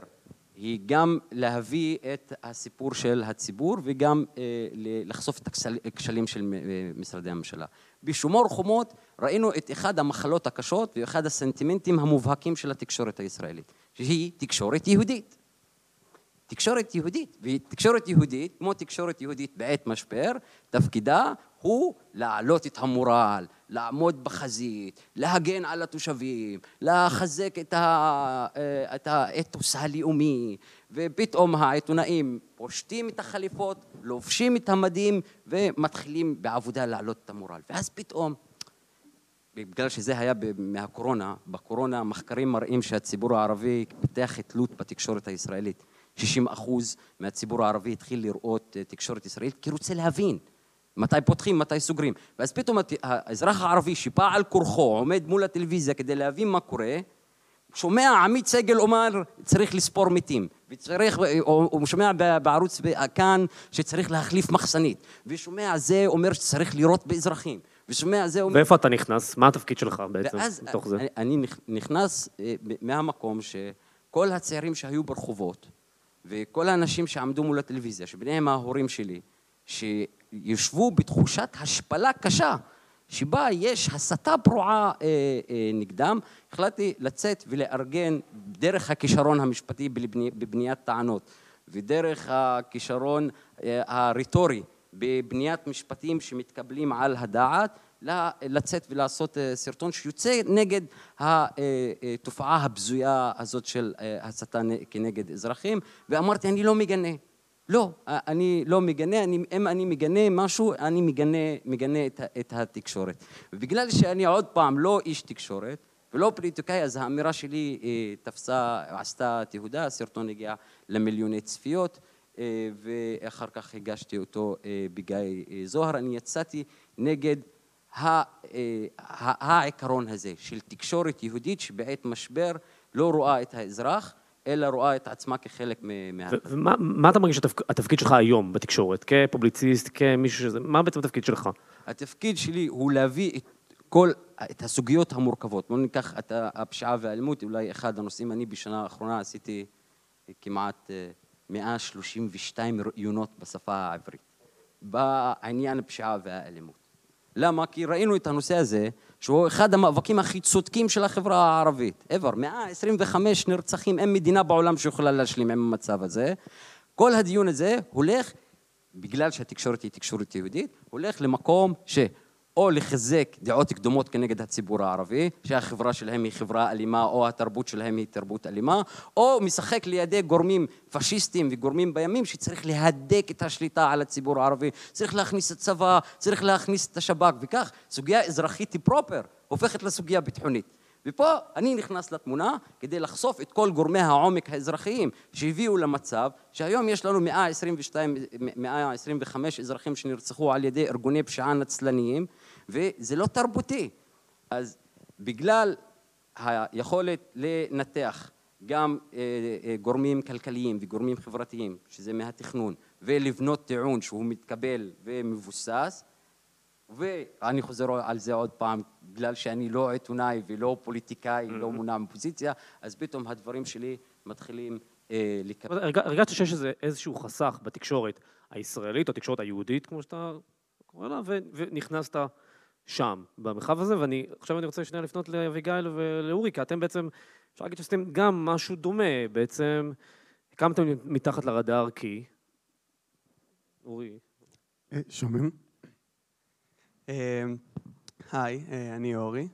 F: היא גם להביא את הסיפור של הציבור וגם אה, לחשוף את הכשלים של אה, משרדי הממשלה. בשומר חומות ראינו את אחד המחלות הקשות ואחד הסנטימנטים המובהקים של התקשורת הישראלית, שהיא תקשורת יהודית. תקשורת יהודית, ותקשורת יהודית, כמו תקשורת יהודית בעת משבר, תפקידה הוא להעלות את המורל, לעמוד בחזית, להגן על התושבים, לחזק את, ה, אה, את האתוס הלאומי, ופתאום העיתונאים פושטים את החליפות, לובשים את המדים ומתחילים בעבודה להעלות את המורל. ואז פתאום, בגלל שזה היה מהקורונה, בקורונה מחקרים מראים שהציבור הערבי פיתח תלות בתקשורת הישראלית. 60 אחוז מהציבור הערבי התחיל לראות אה, תקשורת ישראלית כי רוצה להבין מתי פותחים, מתי סוגרים. ואז פתאום האזרח הערבי שבא על כורחו, עומד מול הטלוויזיה כדי להבין מה קורה, שומע עמית סגל אומר צריך לספור מתים, וצריך, הוא שומע בערוץ כאן שצריך להחליף מחסנית, ושומע זה אומר שצריך לירות באזרחים, ושומע זה אומר...
B: ואיפה אתה נכנס? מה התפקיד שלך בעצם
F: ואז מתוך זה? אני נכנס אה, מהמקום שכל הצעירים שהיו ברחובות, וכל האנשים שעמדו מול הטלוויזיה, שביניהם ההורים שלי, שישבו בתחושת השפלה קשה, שבה יש הסתה פרועה אה, אה, נגדם, החלטתי לצאת ולארגן דרך הכישרון המשפטי בבני, בבניית טענות ודרך הכישרון אה, הרטורי בבניית משפטים שמתקבלים על הדעת, לצאת ולעשות אה, סרטון שיוצא נגד התופעה הבזויה הזאת של אה, הסתה כנגד אזרחים, ואמרתי, אני לא מגנה. לא, אני לא מגנה, אני, אם אני מגנה משהו, אני מגנה, מגנה את, את התקשורת. ובגלל שאני עוד פעם לא איש תקשורת ולא פוליטיקאי, אז האמירה שלי אה, תפסה, עשתה תהודה, הסרטון הגיע למיליוני צפיות, ואחר כך הגשתי אותו בגיא זוהר. אני יצאתי נגד אה, העיקרון הזה של תקשורת יהודית שבעת משבר לא רואה את האזרח, אלא רואה את עצמה כחלק מה...
B: ומה אתה מרגיש התפקיד שלך היום בתקשורת? כפובליציסט, כמישהו שזה... מה בעצם התפקיד שלך?
F: התפקיד שלי הוא להביא את כל, את הסוגיות המורכבות. בואו ניקח את הפשיעה והאלימות, אולי אחד הנושאים, אני בשנה האחרונה עשיתי כמעט 132 אה, ראיונות בשפה העברית. בעניין הפשיעה והאלימות. למה? כי ראינו את הנושא הזה, שהוא אחד המאבקים הכי צודקים של החברה הערבית, ever. 125 נרצחים, אין מדינה בעולם שיכולה להשלים עם המצב הזה. כל הדיון הזה הולך בגלל שהתקשורת היא תקשורת יהודית, הולך למקום ש... או לחזק דעות קדומות כנגד הציבור הערבי, שהחברה שלהם היא חברה אלימה או התרבות שלהם היא תרבות אלימה, או משחק לידי גורמים פשיסטיים וגורמים בימים שצריך להדק את השליטה על הציבור הערבי, צריך להכניס את הצבא, צריך להכניס את השב"כ, וכך סוגיה אזרחית פרופר הופכת לסוגיה ביטחונית. ופה אני נכנס לתמונה כדי לחשוף את כל גורמי העומק האזרחיים שהביאו למצב שהיום יש לנו 122, 125 אזרחים שנרצחו על ידי ארגוני פשיעה נצלניים וזה לא תרבותי. אז בגלל היכולת לנתח גם אה, אה, גורמים כלכליים וגורמים חברתיים, שזה מהתכנון, ולבנות טיעון שהוא מתקבל ומבוסס, ואני חוזר על זה עוד פעם, בגלל שאני לא עיתונאי ולא פוליטיקאי, לא mm-hmm. מונע מפוזיציה, אז פתאום הדברים שלי מתחילים אה, לקבל.
B: הרגשת שיש איזשהו חסך בתקשורת הישראלית, או התקשורת היהודית, כמו שאתה קורא לה, ונכנסת שם, במרחב הזה, ואני, עכשיו אני רוצה שנייה לפנות לאביגיל ולאורי, כי אתם בעצם, אפשר להגיד שעשיתם גם משהו דומה, בעצם הקמתם מתחת לרדאר כי... אורי.
G: אה, שומעים? אה, היי, אה, אני אורי,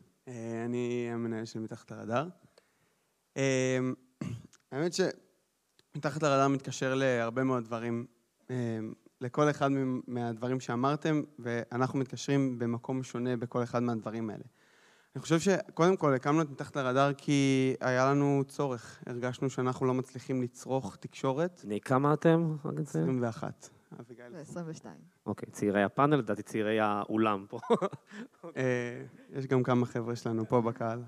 G: אני המנהל של מתחת לרדאר. האמת שמתחת לרדאר מתקשר להרבה מאוד דברים לכל אחד מהדברים שאמרתם, ואנחנו מתקשרים במקום שונה בכל אחד מהדברים האלה. אני חושב שקודם כל הקמנו את מתחת לרדאר כי היה לנו צורך. הרגשנו שאנחנו לא מצליחים לצרוך תקשורת.
B: בני כמה אתם?
G: 21.
H: אביגיל. 22.
B: אוקיי, צעירי הפאנל, לדעתי צעירי האולם פה. [laughs]
G: אה, יש גם כמה חבר'ה שלנו פה בקהל.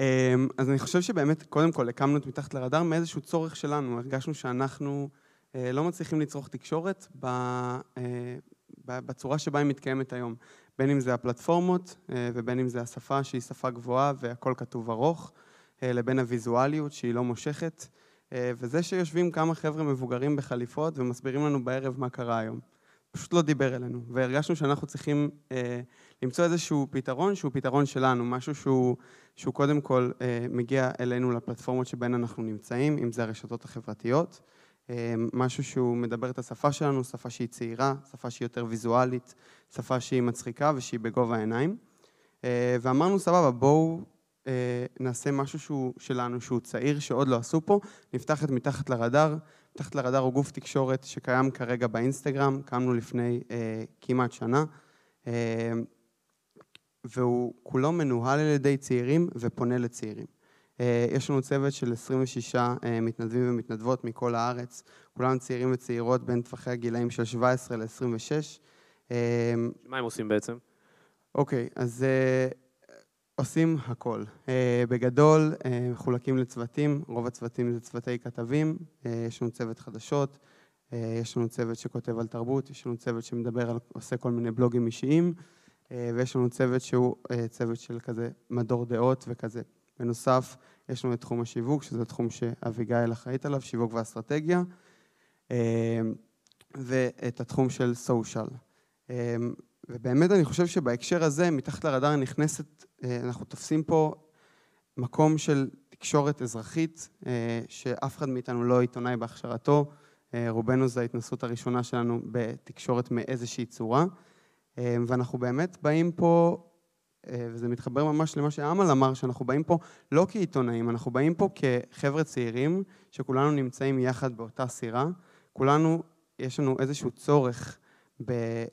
G: אה, אז אני חושב שבאמת, קודם כל, הקמנו את מתחת לרדאר מאיזשהו צורך שלנו. הרגשנו שאנחנו... אה, לא מצליחים לצרוך תקשורת אה, בצורה שבה היא מתקיימת היום. בין אם זה הפלטפורמות אה, ובין אם זה השפה שהיא שפה גבוהה והכל כתוב ארוך, לבין הוויזואליות שהיא לא מושכת, וזה שיושבים כמה חבר'ה מבוגרים בחליפות ומסבירים לנו בערב מה קרה היום. פשוט לא דיבר אלינו, והרגשנו שאנחנו צריכים אה, למצוא איזשהו פתרון שהוא פתרון שלנו, משהו שהוא, שהוא קודם כל אה, מגיע אלינו לפלטפורמות שבהן אנחנו נמצאים, אם זה הרשתות החברתיות, משהו שהוא מדבר את השפה שלנו, שפה שהיא צעירה, שפה שהיא יותר ויזואלית, שפה שהיא מצחיקה ושהיא בגובה העיניים. אה, ואמרנו, סבבה, בואו אה, נעשה משהו שהוא שלנו, שהוא צעיר, שעוד לא עשו פה, נפתח את מתחת לרדאר. מתחת לרדאר הוא גוף תקשורת שקיים כרגע באינסטגרם, קמנו לפני אה, כמעט שנה, אה, והוא כולו מנוהל על ידי צעירים ופונה לצעירים. אה, יש לנו צוות של 26 אה, מתנדבים ומתנדבות מכל הארץ, כולם צעירים וצעירות בין טווחי הגילאים של 17 ל-26.
B: אה, מה הם עושים בעצם?
G: אוקיי, אז עושים הכל. בגדול, מחולקים לצוותים, רוב הצוותים זה צוותי כתבים, יש לנו צוות חדשות, יש לנו צוות שכותב על תרבות, יש לנו צוות שמדבר על, עושה כל מיני בלוגים אישיים, ויש לנו צוות שהוא צוות של כזה מדור דעות וכזה. בנוסף, יש לנו את תחום השיווק, שזה תחום שאביגיל אחראית עליו, שיווק ואסטרטגיה, אה, ואת התחום של סושיאל. אה, ובאמת אני חושב שבהקשר הזה, מתחת לרדאר נכנסת, אה, אנחנו תופסים פה מקום של תקשורת אזרחית, שאף אחד מאיתנו לא עיתונאי בהכשרתו, רובנו זו ההתנסות הראשונה שלנו בתקשורת מאיזושהי צורה, ואנחנו באמת באים פה אה, וזה מתחבר ממש למה שאמל אמר, שאנחנו באים פה לא כעיתונאים, אנחנו באים פה כחבר'ה צעירים, שכולנו נמצאים יחד באותה סירה. כולנו, יש לנו איזשהו צורך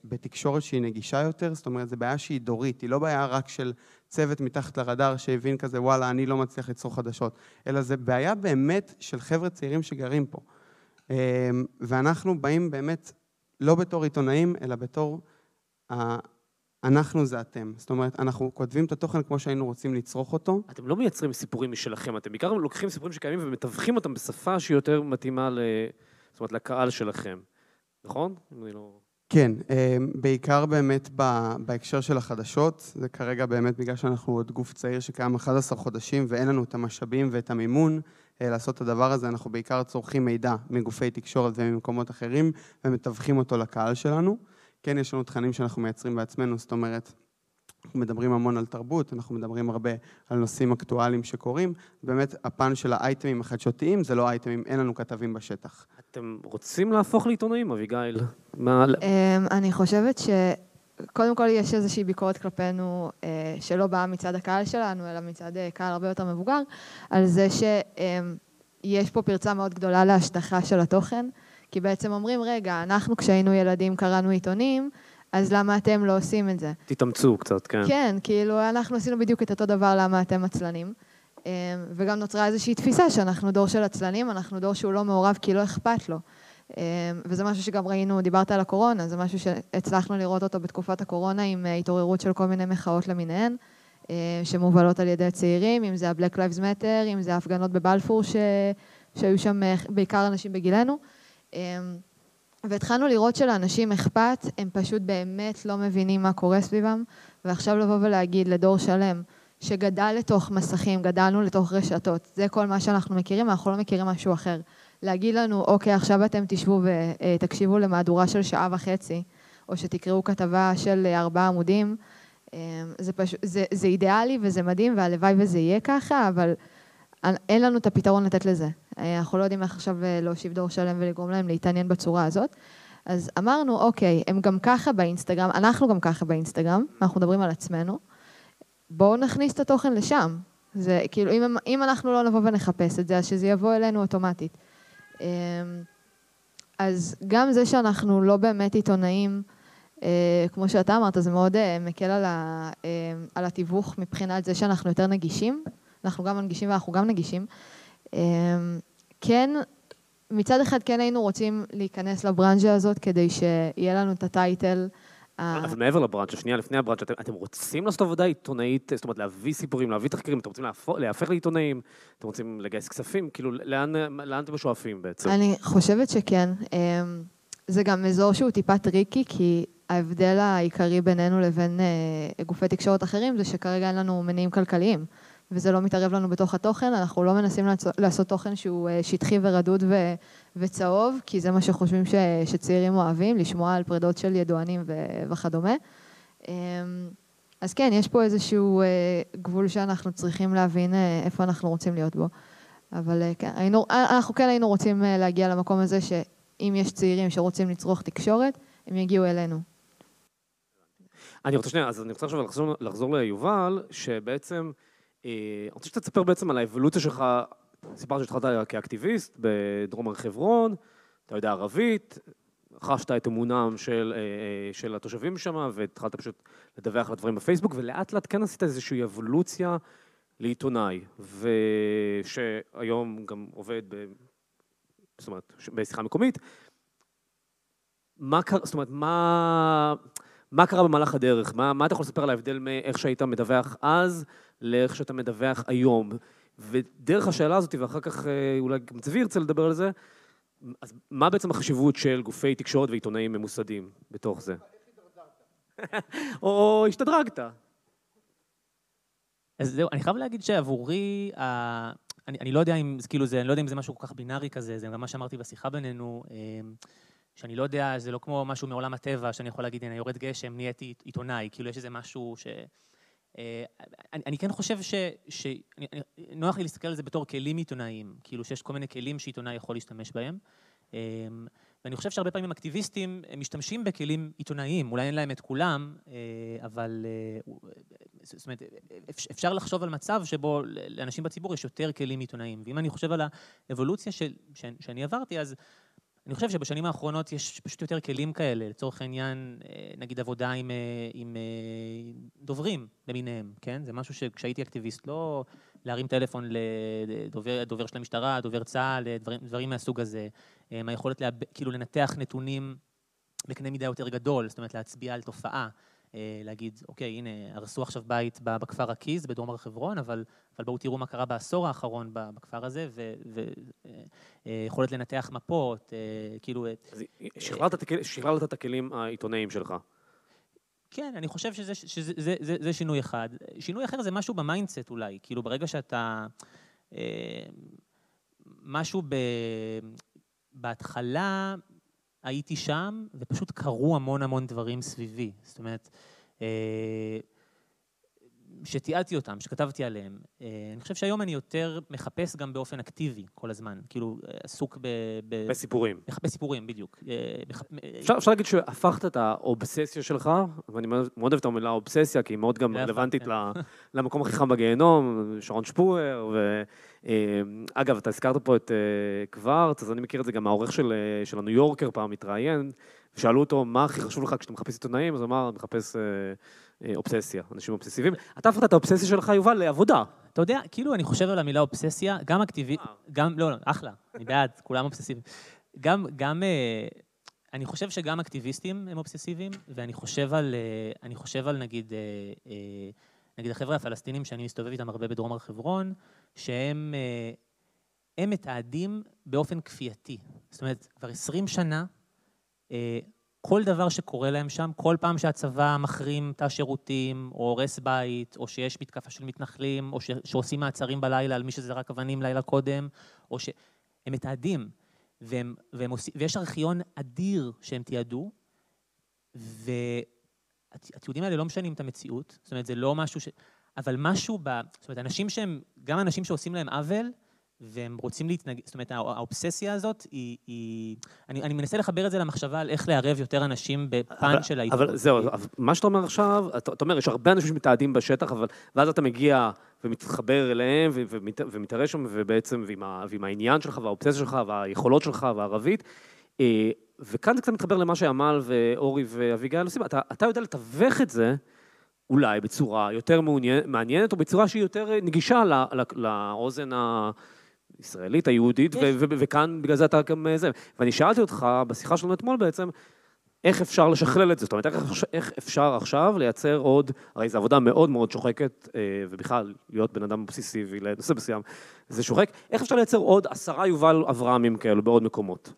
G: בתקשורת שהיא נגישה יותר, זאת אומרת, זו בעיה שהיא דורית, היא לא בעיה רק של צוות מתחת לרדאר שהבין כזה, וואלה, אני לא מצליח ליצור חדשות, אלא זו בעיה באמת של חבר'ה צעירים שגרים פה. אה, ואנחנו באים באמת לא בתור עיתונאים, אלא בתור אנחנו זה אתם. זאת אומרת, אנחנו כותבים את התוכן כמו שהיינו רוצים לצרוך אותו.
B: אתם לא מייצרים סיפורים משלכם, אתם בעיקר לוקחים סיפורים שקיימים ומתווכים אותם בשפה שהיא יותר מתאימה ל... זאת אומרת, לקהל שלכם, נכון? לא...
G: כן, אה, בעיקר באמת בהקשר של החדשות, זה כרגע באמת בגלל שאנחנו עוד גוף צעיר שקיים 11 חודשים ואין לנו את המשאבים ואת המימון אה, לעשות את הדבר הזה, אנחנו בעיקר צורכים מידע מגופי תקשורת וממקומות אחרים ומתווכים אותו לקהל שלנו. כן יש לנו תכנים שאנחנו מייצרים בעצמנו, זאת אומרת, אנחנו מדברים המון על תרבות, אנחנו מדברים הרבה על נושאים אקטואליים שקורים. באמת, הפן של האייטמים החדשותיים זה לא אייטמים, אין לנו כתבים בשטח.
B: אתם רוצים להפוך לעיתונאים, אביגיל?
H: אמ, אני חושבת ש... קודם כל יש איזושהי ביקורת כלפינו אה, שלא באה מצד הקהל שלנו, אלא מצד אה, קהל הרבה יותר מבוגר, על זה שיש פה פרצה מאוד גדולה להשטחה של התוכן, כי בעצם אומרים, רגע, אנחנו כשהיינו ילדים קראנו עיתונים, אז למה אתם לא עושים את זה?
B: תתאמצו קצת, כן.
H: כן, כאילו, אנחנו עשינו בדיוק את אותו דבר, למה אתם עצלנים. אמ, וגם נוצרה איזושהי תפיסה שאנחנו דור של עצלנים, אנחנו דור שהוא לא מעורב כי לא אכפת לו. אמ, וזה משהו שגם ראינו, דיברת על הקורונה, זה משהו שהצלחנו לראות אותו בתקופת הקורונה עם אה, התעוררות של כל מיני מחאות למיניהן, אה, שמובלות על ידי צעירים, אם זה ה-Black Lives Matter, אם זה ההפגנות בבלפור, ש... שהיו שם אה, בעיקר אנשים בגילנו. אמ, והתחלנו לראות שלאנשים אכפת, הם פשוט באמת לא מבינים מה קורה סביבם, ועכשיו לבוא ולהגיד לדור שלם, שגדל לתוך מסכים, גדלנו לתוך רשתות, זה כל מה שאנחנו מכירים, אנחנו לא מכירים משהו אחר. להגיד לנו, אוקיי, עכשיו אתם תשבו ותקשיבו למהדורה של שעה וחצי, או שתקראו כתבה של ארבעה עמודים, אמ, זה, פש... זה, זה אידיאלי וזה מדהים, והלוואי וזה יהיה ככה, אבל אין לנו את הפתרון לתת לזה. אנחנו לא יודעים איך עכשיו אה, להושיב דור שלם ולגרום להם להתעניין בצורה הזאת. אז אמרנו, אוקיי, הם גם ככה באינסטגרם, אנחנו גם ככה באינסטגרם, אנחנו מדברים על עצמנו, בואו נכניס את התוכן לשם. זה כאילו, אם, אם אנחנו לא נבוא ונחפש את זה, אז שזה יבוא אלינו אוטומטית. אמ, אז גם זה שאנחנו לא באמת עיתונאים, אה, כמו שאתה אמרת, זה מאוד אה, מקל על התיווך מבחינת זה שאנחנו יותר נגישים. אנחנו גם מנגישים ואנחנו גם נגישים. אמ, כן, מצד אחד כן היינו רוצים להיכנס לברנז'ה הזאת כדי שיהיה לנו את הטייטל.
B: אבל מעבר לברנצ'ה, שנייה לפני הברנצ'ה, אתם, אתם רוצים לעשות עבודה עיתונאית, זאת אומרת להביא סיפורים, להביא תחקירים, אתם רוצים להפוך לעיתונאים, אתם רוצים לגייס כספים, כאילו לאן, לאן אתם שואפים בעצם?
H: אני חושבת שכן. אמ, זה גם אזור שהוא טיפה טריקי, כי ההבדל העיקרי בינינו לבין אה, גופי תקשורת אחרים זה שכרגע אין לנו מניעים כלכליים. וזה לא מתערב לנו בתוך התוכן, אנחנו לא מנסים לעשות תוכן שהוא אה, שטחי ורדוד ו, וצהוב, כי זה מה שחושבים ש, שצעירים אוהבים, לשמוע על פרידות של ידוענים ו, וכדומה. אמ, אז כן, יש פה איזשהו אה, גבול שאנחנו צריכים להבין אה, איפה אנחנו רוצים להיות בו. אבל כן, היינו, אנחנו כן היינו רוצים להגיע למקום הזה שאם יש צעירים שרוצים לצרוך תקשורת, הם יגיעו אלינו.
B: אני רוצה שנייה, אז אני רוצה עכשיו לחזור, לחזור ליובל, שבעצם... אה, אני רוצה שתספר בעצם על האבולוציה שלך, סיפרת שהתחלת כאקטיביסט בדרום הר חברון, אתה יודע ערבית, חשת את אמונם של, אה, אה, של התושבים שם, והתחלת פשוט לדווח על הדברים בפייסבוק, ולאט לאט כן עשית איזושהי אבולוציה לעיתונאי, ושהיום גם עובד ב... זאת אומרת, בשיחה מקומית. מה קרה, זאת אומרת, מה, מה קרה במהלך הדרך? מה, מה אתה יכול לספר על ההבדל מאיך שהיית מדווח אז לאיך שאתה מדווח היום. ודרך השאלה הזאת, ואחר כך אה, אולי גם צבי ירצה לדבר על זה, אז מה בעצם החשיבות של גופי תקשורת ועיתונאים ממוסדים בתוך זה? [laughs] או השתדרגת.
C: אז זהו, אני חייב להגיד שעבורי. אני, אני לא יודע אם, כאילו זה, אני לא יודע אם זה משהו כל כך בינארי כזה, זה גם מה שאמרתי בשיחה בינינו, אה, שאני לא יודע, זה לא כמו משהו מעולם הטבע, שאני יכול להגיד, הנה, יורד גשם, נהייתי עיתונאי, כאילו יש איזה משהו ש... אה, אני, אני כן חושב ש... ש אני, נוח לי להסתכל על זה בתור כלים עיתונאיים, כאילו שיש כל מיני כלים שעיתונאי יכול להשתמש בהם. אה, ואני חושב שהרבה פעמים אקטיביסטים משתמשים בכלים עיתונאיים, אולי אין להם את כולם, אה, אבל זאת אומרת, אפשר לחשוב על מצב שבו לאנשים בציבור יש יותר כלים עיתונאיים. ואם אני חושב על האבולוציה של, שאני עברתי, אז אני חושב שבשנים האחרונות יש פשוט יותר כלים כאלה, לצורך העניין, אה, נגיד עבודה עם, אה, עם אה, דוברים למיניהם, כן? זה משהו שכשהייתי אקטיביסט, לא להרים טלפון לדובר של המשטרה, דובר צה"ל, דברים, דברים מהסוג הזה. היכולת לה, כאילו לנתח נתונים בקנה מידה יותר גדול, זאת אומרת להצביע על תופעה. אה, להגיד, אוקיי, הנה, הרסו עכשיו בית בכפר עקיז, בדרום הר חברון, אבל, אבל בואו תראו מה קרה בעשור האחרון בכפר הזה, ויכולת אה, לנתח מפות, אה, כאילו...
B: אז שחררת את הכלים העיתונאיים שלך.
C: כן, אני חושב שזה, שזה זה, זה, זה שינוי אחד. שינוי אחר זה משהו ב mindset אולי, כאילו ברגע שאתה... משהו ב... בהתחלה הייתי שם, ופשוט קרו המון המון דברים סביבי. זאת אומרת, אה, שתיעדתי אותם, שכתבתי עליהם. אה, אני חושב שהיום אני יותר מחפש גם באופן אקטיבי כל הזמן, כאילו עסוק ב...
B: בסיפורים.
C: מחפש סיפורים, בדיוק.
B: אפשר, אפשר להגיד שהפכת את האובססיה שלך, ואני מאוד אוהב את המילה אובססיה, כי היא מאוד גם רלוונטית כן. למקום הכי חם בגיהנום, שרון שפואר, ואגב, אתה הזכרת פה את קוורט, אז אני מכיר את זה גם העורך של, של הניו יורקר פעם התראיין, ושאלו אותו, מה הכי חשוב לך כשאתה מחפש עיתונאים? אז הוא אמר, מחפש אה, אה, אובססיה, אנשים אובססיביים. אתה הפכת את האובססיה שלך, יובל, לעבודה.
C: אתה יודע, כאילו אני חושב על המילה אובססיה, גם אקטיבי... גם, לא, לא, אחלה, אני בעד, כולם אובססיביים. גם, גם, אה, אני חושב שגם אקטיביסטים הם אובססיביים, ואני חושב על, אה, אני חושב על נגיד, אה, אה, נגיד החבר'ה הפלסטינים שאני מסתובב איתם הרבה בדרום הר חברון, שהם אה, הם מתעדים באופן כפייתי. זאת אומרת, כבר עשרים שנה, אה, כל דבר שקורה להם שם, כל פעם שהצבא מחרים את השירותים, או הורס בית, או שיש מתקפה של מתנחלים, או ש, שעושים מעצרים בלילה על מי שזרק אבנים לילה קודם, או ש... הם מתעדים, והם, והם עושים, ויש ארכיון אדיר שהם תיעדו, והתיעודים האלה לא משנים את המציאות, זאת אומרת, זה לא משהו ש... אבל משהו ב... זאת אומרת, אנשים שהם, גם אנשים שעושים להם עוול, והם רוצים להתנגד, זאת אומרת, האובססיה הזאת היא... היא אני, אני מנסה לחבר את זה למחשבה על איך לערב יותר אנשים בפן של העיתון.
B: אבל זהו, מה שאתה אומר עכשיו, אתה, אתה אומר, יש הרבה אנשים שמתעדים בשטח, אבל, ואז אתה מגיע ומתחבר אליהם ומת, ומתערב שם, ובעצם, ועם, ה, ועם העניין שלך, והאובססיה שלך, והיכולות שלך, והערבית. אה, וכאן זה קצת מתחבר למה שעמל ואורי ואביגיל עושים. אתה, אתה יודע לתווך את זה, אולי בצורה יותר מעניינת, או בצורה שהיא יותר נגישה לאוזן ה... הישראלית, היהודית, וכאן בגלל זה אתה גם אה, זה. ואני שאלתי אותך בשיחה שלנו אתמול בעצם, איך אפשר לשכלל את זה? זאת אומרת, איך, איך אפשר עכשיו לייצר עוד, הרי זו עבודה מאוד מאוד שוחקת, אה, ובכלל, להיות בן אדם אובססיבי לנושא מסוים, זה שוחק. איך אפשר לייצר עוד עשרה יובל אברהמים כאלו בעוד מקומות?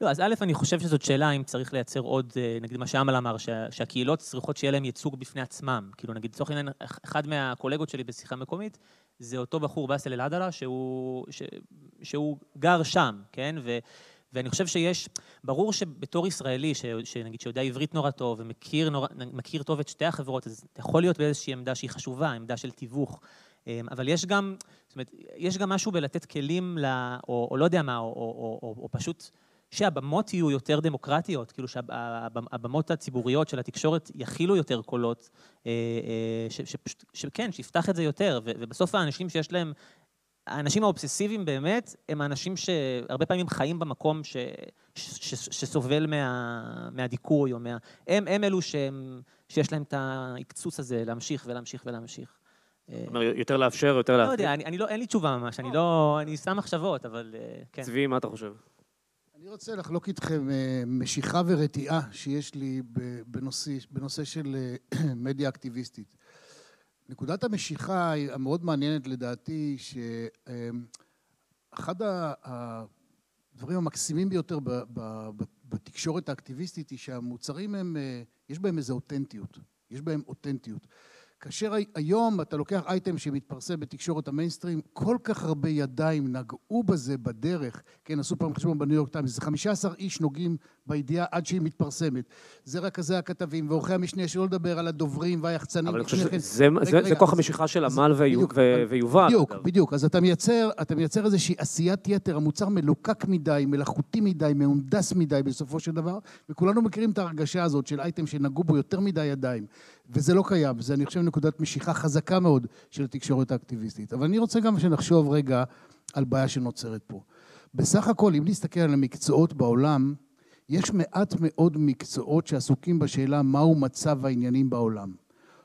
C: לא, אז א', אני חושב שזאת שאלה אם צריך לייצר עוד, אה, נגיד מה שאמל אמר, שה, שהקהילות צריכות שיהיה להם ייצוג בפני עצמם. כאילו, נגיד, לצורך העניין, אחד מהקולגות שלי בשיחה מקומית, זה אותו בחור באסל אל-עדלה, שהוא, שהוא גר שם, כן? ו, ואני חושב שיש, ברור שבתור ישראלי, ש, שנגיד שיודע עברית נורא טוב ומכיר נורא, טוב את שתי החברות, אז אתה יכול להיות באיזושהי עמדה שהיא חשובה, עמדה של תיווך. אמ, אבל יש גם, זאת אומרת, יש גם משהו בלתת כלים, ל, או, או לא יודע מה, או, או, או, או פשוט... שהבמות יהיו יותר דמוקרטיות, כאילו שהבמות הציבוריות של התקשורת יכילו יותר קולות, אה, אה, שכן, שיפתח את זה יותר, ובסוף האנשים שיש להם, האנשים האובססיביים באמת, הם האנשים שהרבה פעמים חיים במקום ש, ש, ש, שסובל מה, מהדיכוי, או מה... הם, הם אלו שהם, שיש להם את ההקצוץ הזה להמשיך ולהמשיך ולהמשיך.
B: זאת אומרת, יותר לאפשר, יותר
C: להפתיע. לא יודע, אני, אני לא, אין לי תשובה ממש, אני לא, אני שם מחשבות, אבל כן.
B: צבי, מה אתה חושב?
D: אני רוצה לחלוק איתכם אה, משיכה ורתיעה שיש לי בנושא, בנושא של אה, [clears throat] מדיה אקטיביסטית. נקודת המשיכה המאוד מעניינת לדעתי, שאחד הדברים המקסימים ביותר בתקשורת האקטיביסטית היא שהמוצרים הם, אה, יש בהם איזו אותנטיות. יש בהם אותנטיות. כאשר היום אתה לוקח אייטם שמתפרסם בתקשורת המיינסטרים, כל כך הרבה ידיים נגעו בזה בדרך, כן, עשו פעם חשבון בניו יורק טיימס, זה 15 איש נוגעים בידיעה עד שהיא מתפרסמת. זה רכזי הכתבים ועורכי המשנה, שלא לדבר על הדוברים והיחצנים.
B: אבל אני חושב שזה כוח המשיכה של עמל ויובל.
D: בדיוק, בדיוק. אז אתה מייצר, אתה מייצר איזושהי עשיית יתר, המוצר מלוקק מדי, מלאכותי מדי, מהונדס מדי בסופו של דבר, וכולנו מכירים את ההרגשה הזאת של אייטם שנגעו בו יותר מדי ידיים. וזה לא קיים, זה אני חושב נקודת משיכה חזקה מאוד של התקשורת האקטיביסטית. אבל אני רוצה גם שנחשוב רגע על בעיה שנוצרת פה. בסך הכל, אם נסתכל על המקצועות בעולם, יש מעט מאוד מקצועות שעסוקים בשאלה מהו מצב העניינים בעולם.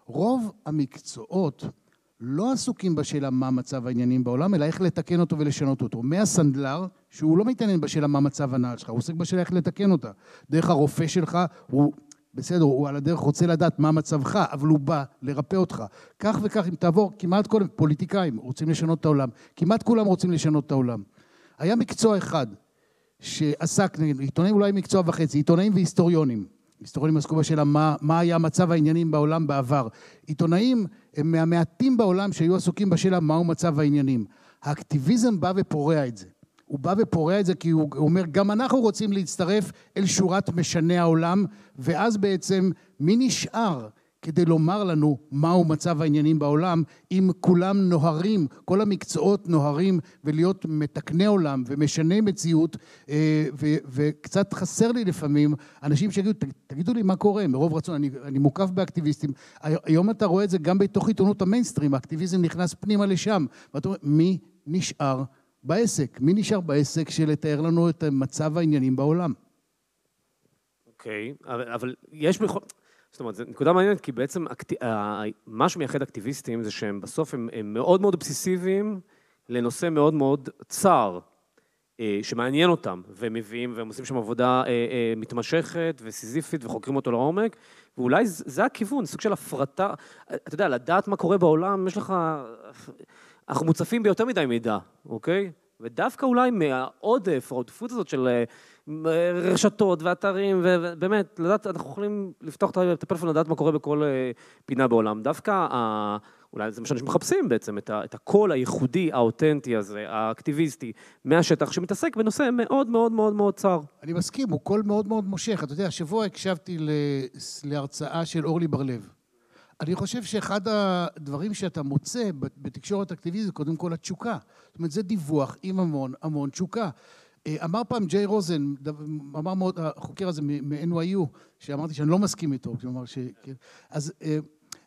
D: רוב המקצועות לא עסוקים בשאלה מה מצב העניינים בעולם, אלא איך לתקן אותו ולשנות אותו. מהסנדלר, שהוא לא מתעניין בשאלה מה מצב הנעל שלך, הוא עוסק בשאלה איך לתקן אותה. דרך הרופא שלך, הוא בסדר, הוא על הדרך רוצה לדעת מה מצבך, אבל הוא בא לרפא אותך. כך וכך, אם תעבור, כמעט כל פוליטיקאים רוצים לשנות את העולם, כמעט כולם רוצים לשנות את העולם. היה מקצוע אחד שעסק, עיתונאים אולי מקצוע וחצי, עיתונאים והיסטוריונים. היסטוריונים עסקו בשאלה מה, מה היה מצב העניינים בעולם בעבר. עיתונאים הם מהמעטים בעולם שהיו עסוקים בשאלה מהו מצב העניינים. האקטיביזם בא ופורע את זה. הוא בא ופורע את זה כי הוא אומר, גם אנחנו רוצים להצטרף אל שורת משני העולם, ואז בעצם מי נשאר כדי לומר לנו מהו מצב העניינים בעולם, אם כולם נוהרים, כל המקצועות נוהרים ולהיות מתקני עולם ומשני מציאות, אה, ו, וקצת חסר לי לפעמים אנשים שיגידו, תגידו לי מה קורה, מרוב רצון, אני, אני מוקף באקטיביסטים. היום אתה רואה את זה גם בתוך עיתונות המיינסטרים, האקטיביזם נכנס פנימה לשם, ואתה אומר, מי נשאר בעסק? מי נשאר בעסק של לתאר לנו את מצב העניינים בעולם?
B: אוקיי, okay, אבל, אבל יש בכל... זאת אומרת, זו נקודה מעניינת, כי בעצם אקט... מה שמייחד אקטיביסטים זה שהם בסוף הם, הם מאוד מאוד אובססיביים לנושא מאוד מאוד צר, אה, שמעניין אותם, והם מביאים, והם עושים שם עבודה אה, אה, מתמשכת וסיזיפית וחוקרים אותו לעומק, ואולי זה הכיוון, סוג של הפרטה, אתה יודע, לדעת מה קורה בעולם, יש לך... אנחנו מוצפים ביותר מדי מידע, אוקיי? ודווקא אולי מהעודף, העודפות הזאת של רשתות ואתרים, ובאמת, לדעת, אנחנו יכולים לפתוח את הפלאפון, לדעת מה קורה בכל אה, פינה בעולם. דווקא, אולי זה מה שאנשים מחפשים בעצם, את הקול הייחודי, האותנטי הזה, האקטיביסטי, מהשטח, שמתעסק בנושא מאוד מאוד מאוד מאוד צר.
D: אני מסכים, הוא קול מאוד מאוד מושך. אתה יודע, השבוע הקשבתי להרצאה של אורלי בר-לב. אני חושב שאחד הדברים שאתה מוצא בתקשורת אקטיביזית, קודם כל התשוקה. זאת אומרת, זה דיווח עם המון המון תשוקה. אה, אמר פעם ג'יי רוזן, אמר מאוד, החוקר הזה מ-NYU, שאמרתי שאני לא מסכים איתו, כלומר ש... כן. אז, אה,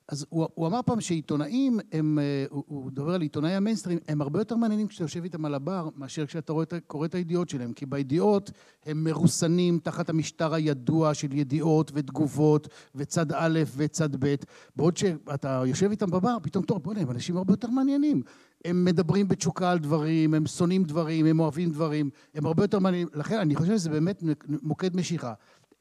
D: אז הוא, הוא אמר פעם שעיתונאים, הם, אה, הוא, מדבר על עיתונאי המיינסטרים, הם הרבה יותר מעניינים כשאתה יושב איתם על הבר, מאשר כשאתה קורא את הידיעות שלהם, כי בידיעות הם מרוסנים תחת המשטר הידוע של ידיעות ותגובות וצד א' וצד ב', בעוד שאתה יושב איתם בבר, פתאום, טוב, בוא'נה, הם אנשים הרבה יותר מעניינים. הם מדברים בתשוקה על דברים, הם שונאים דברים, הם אוהבים דברים, הם הרבה יותר מעניינים. לכן אני חושב שזה באמת מוקד משיכה.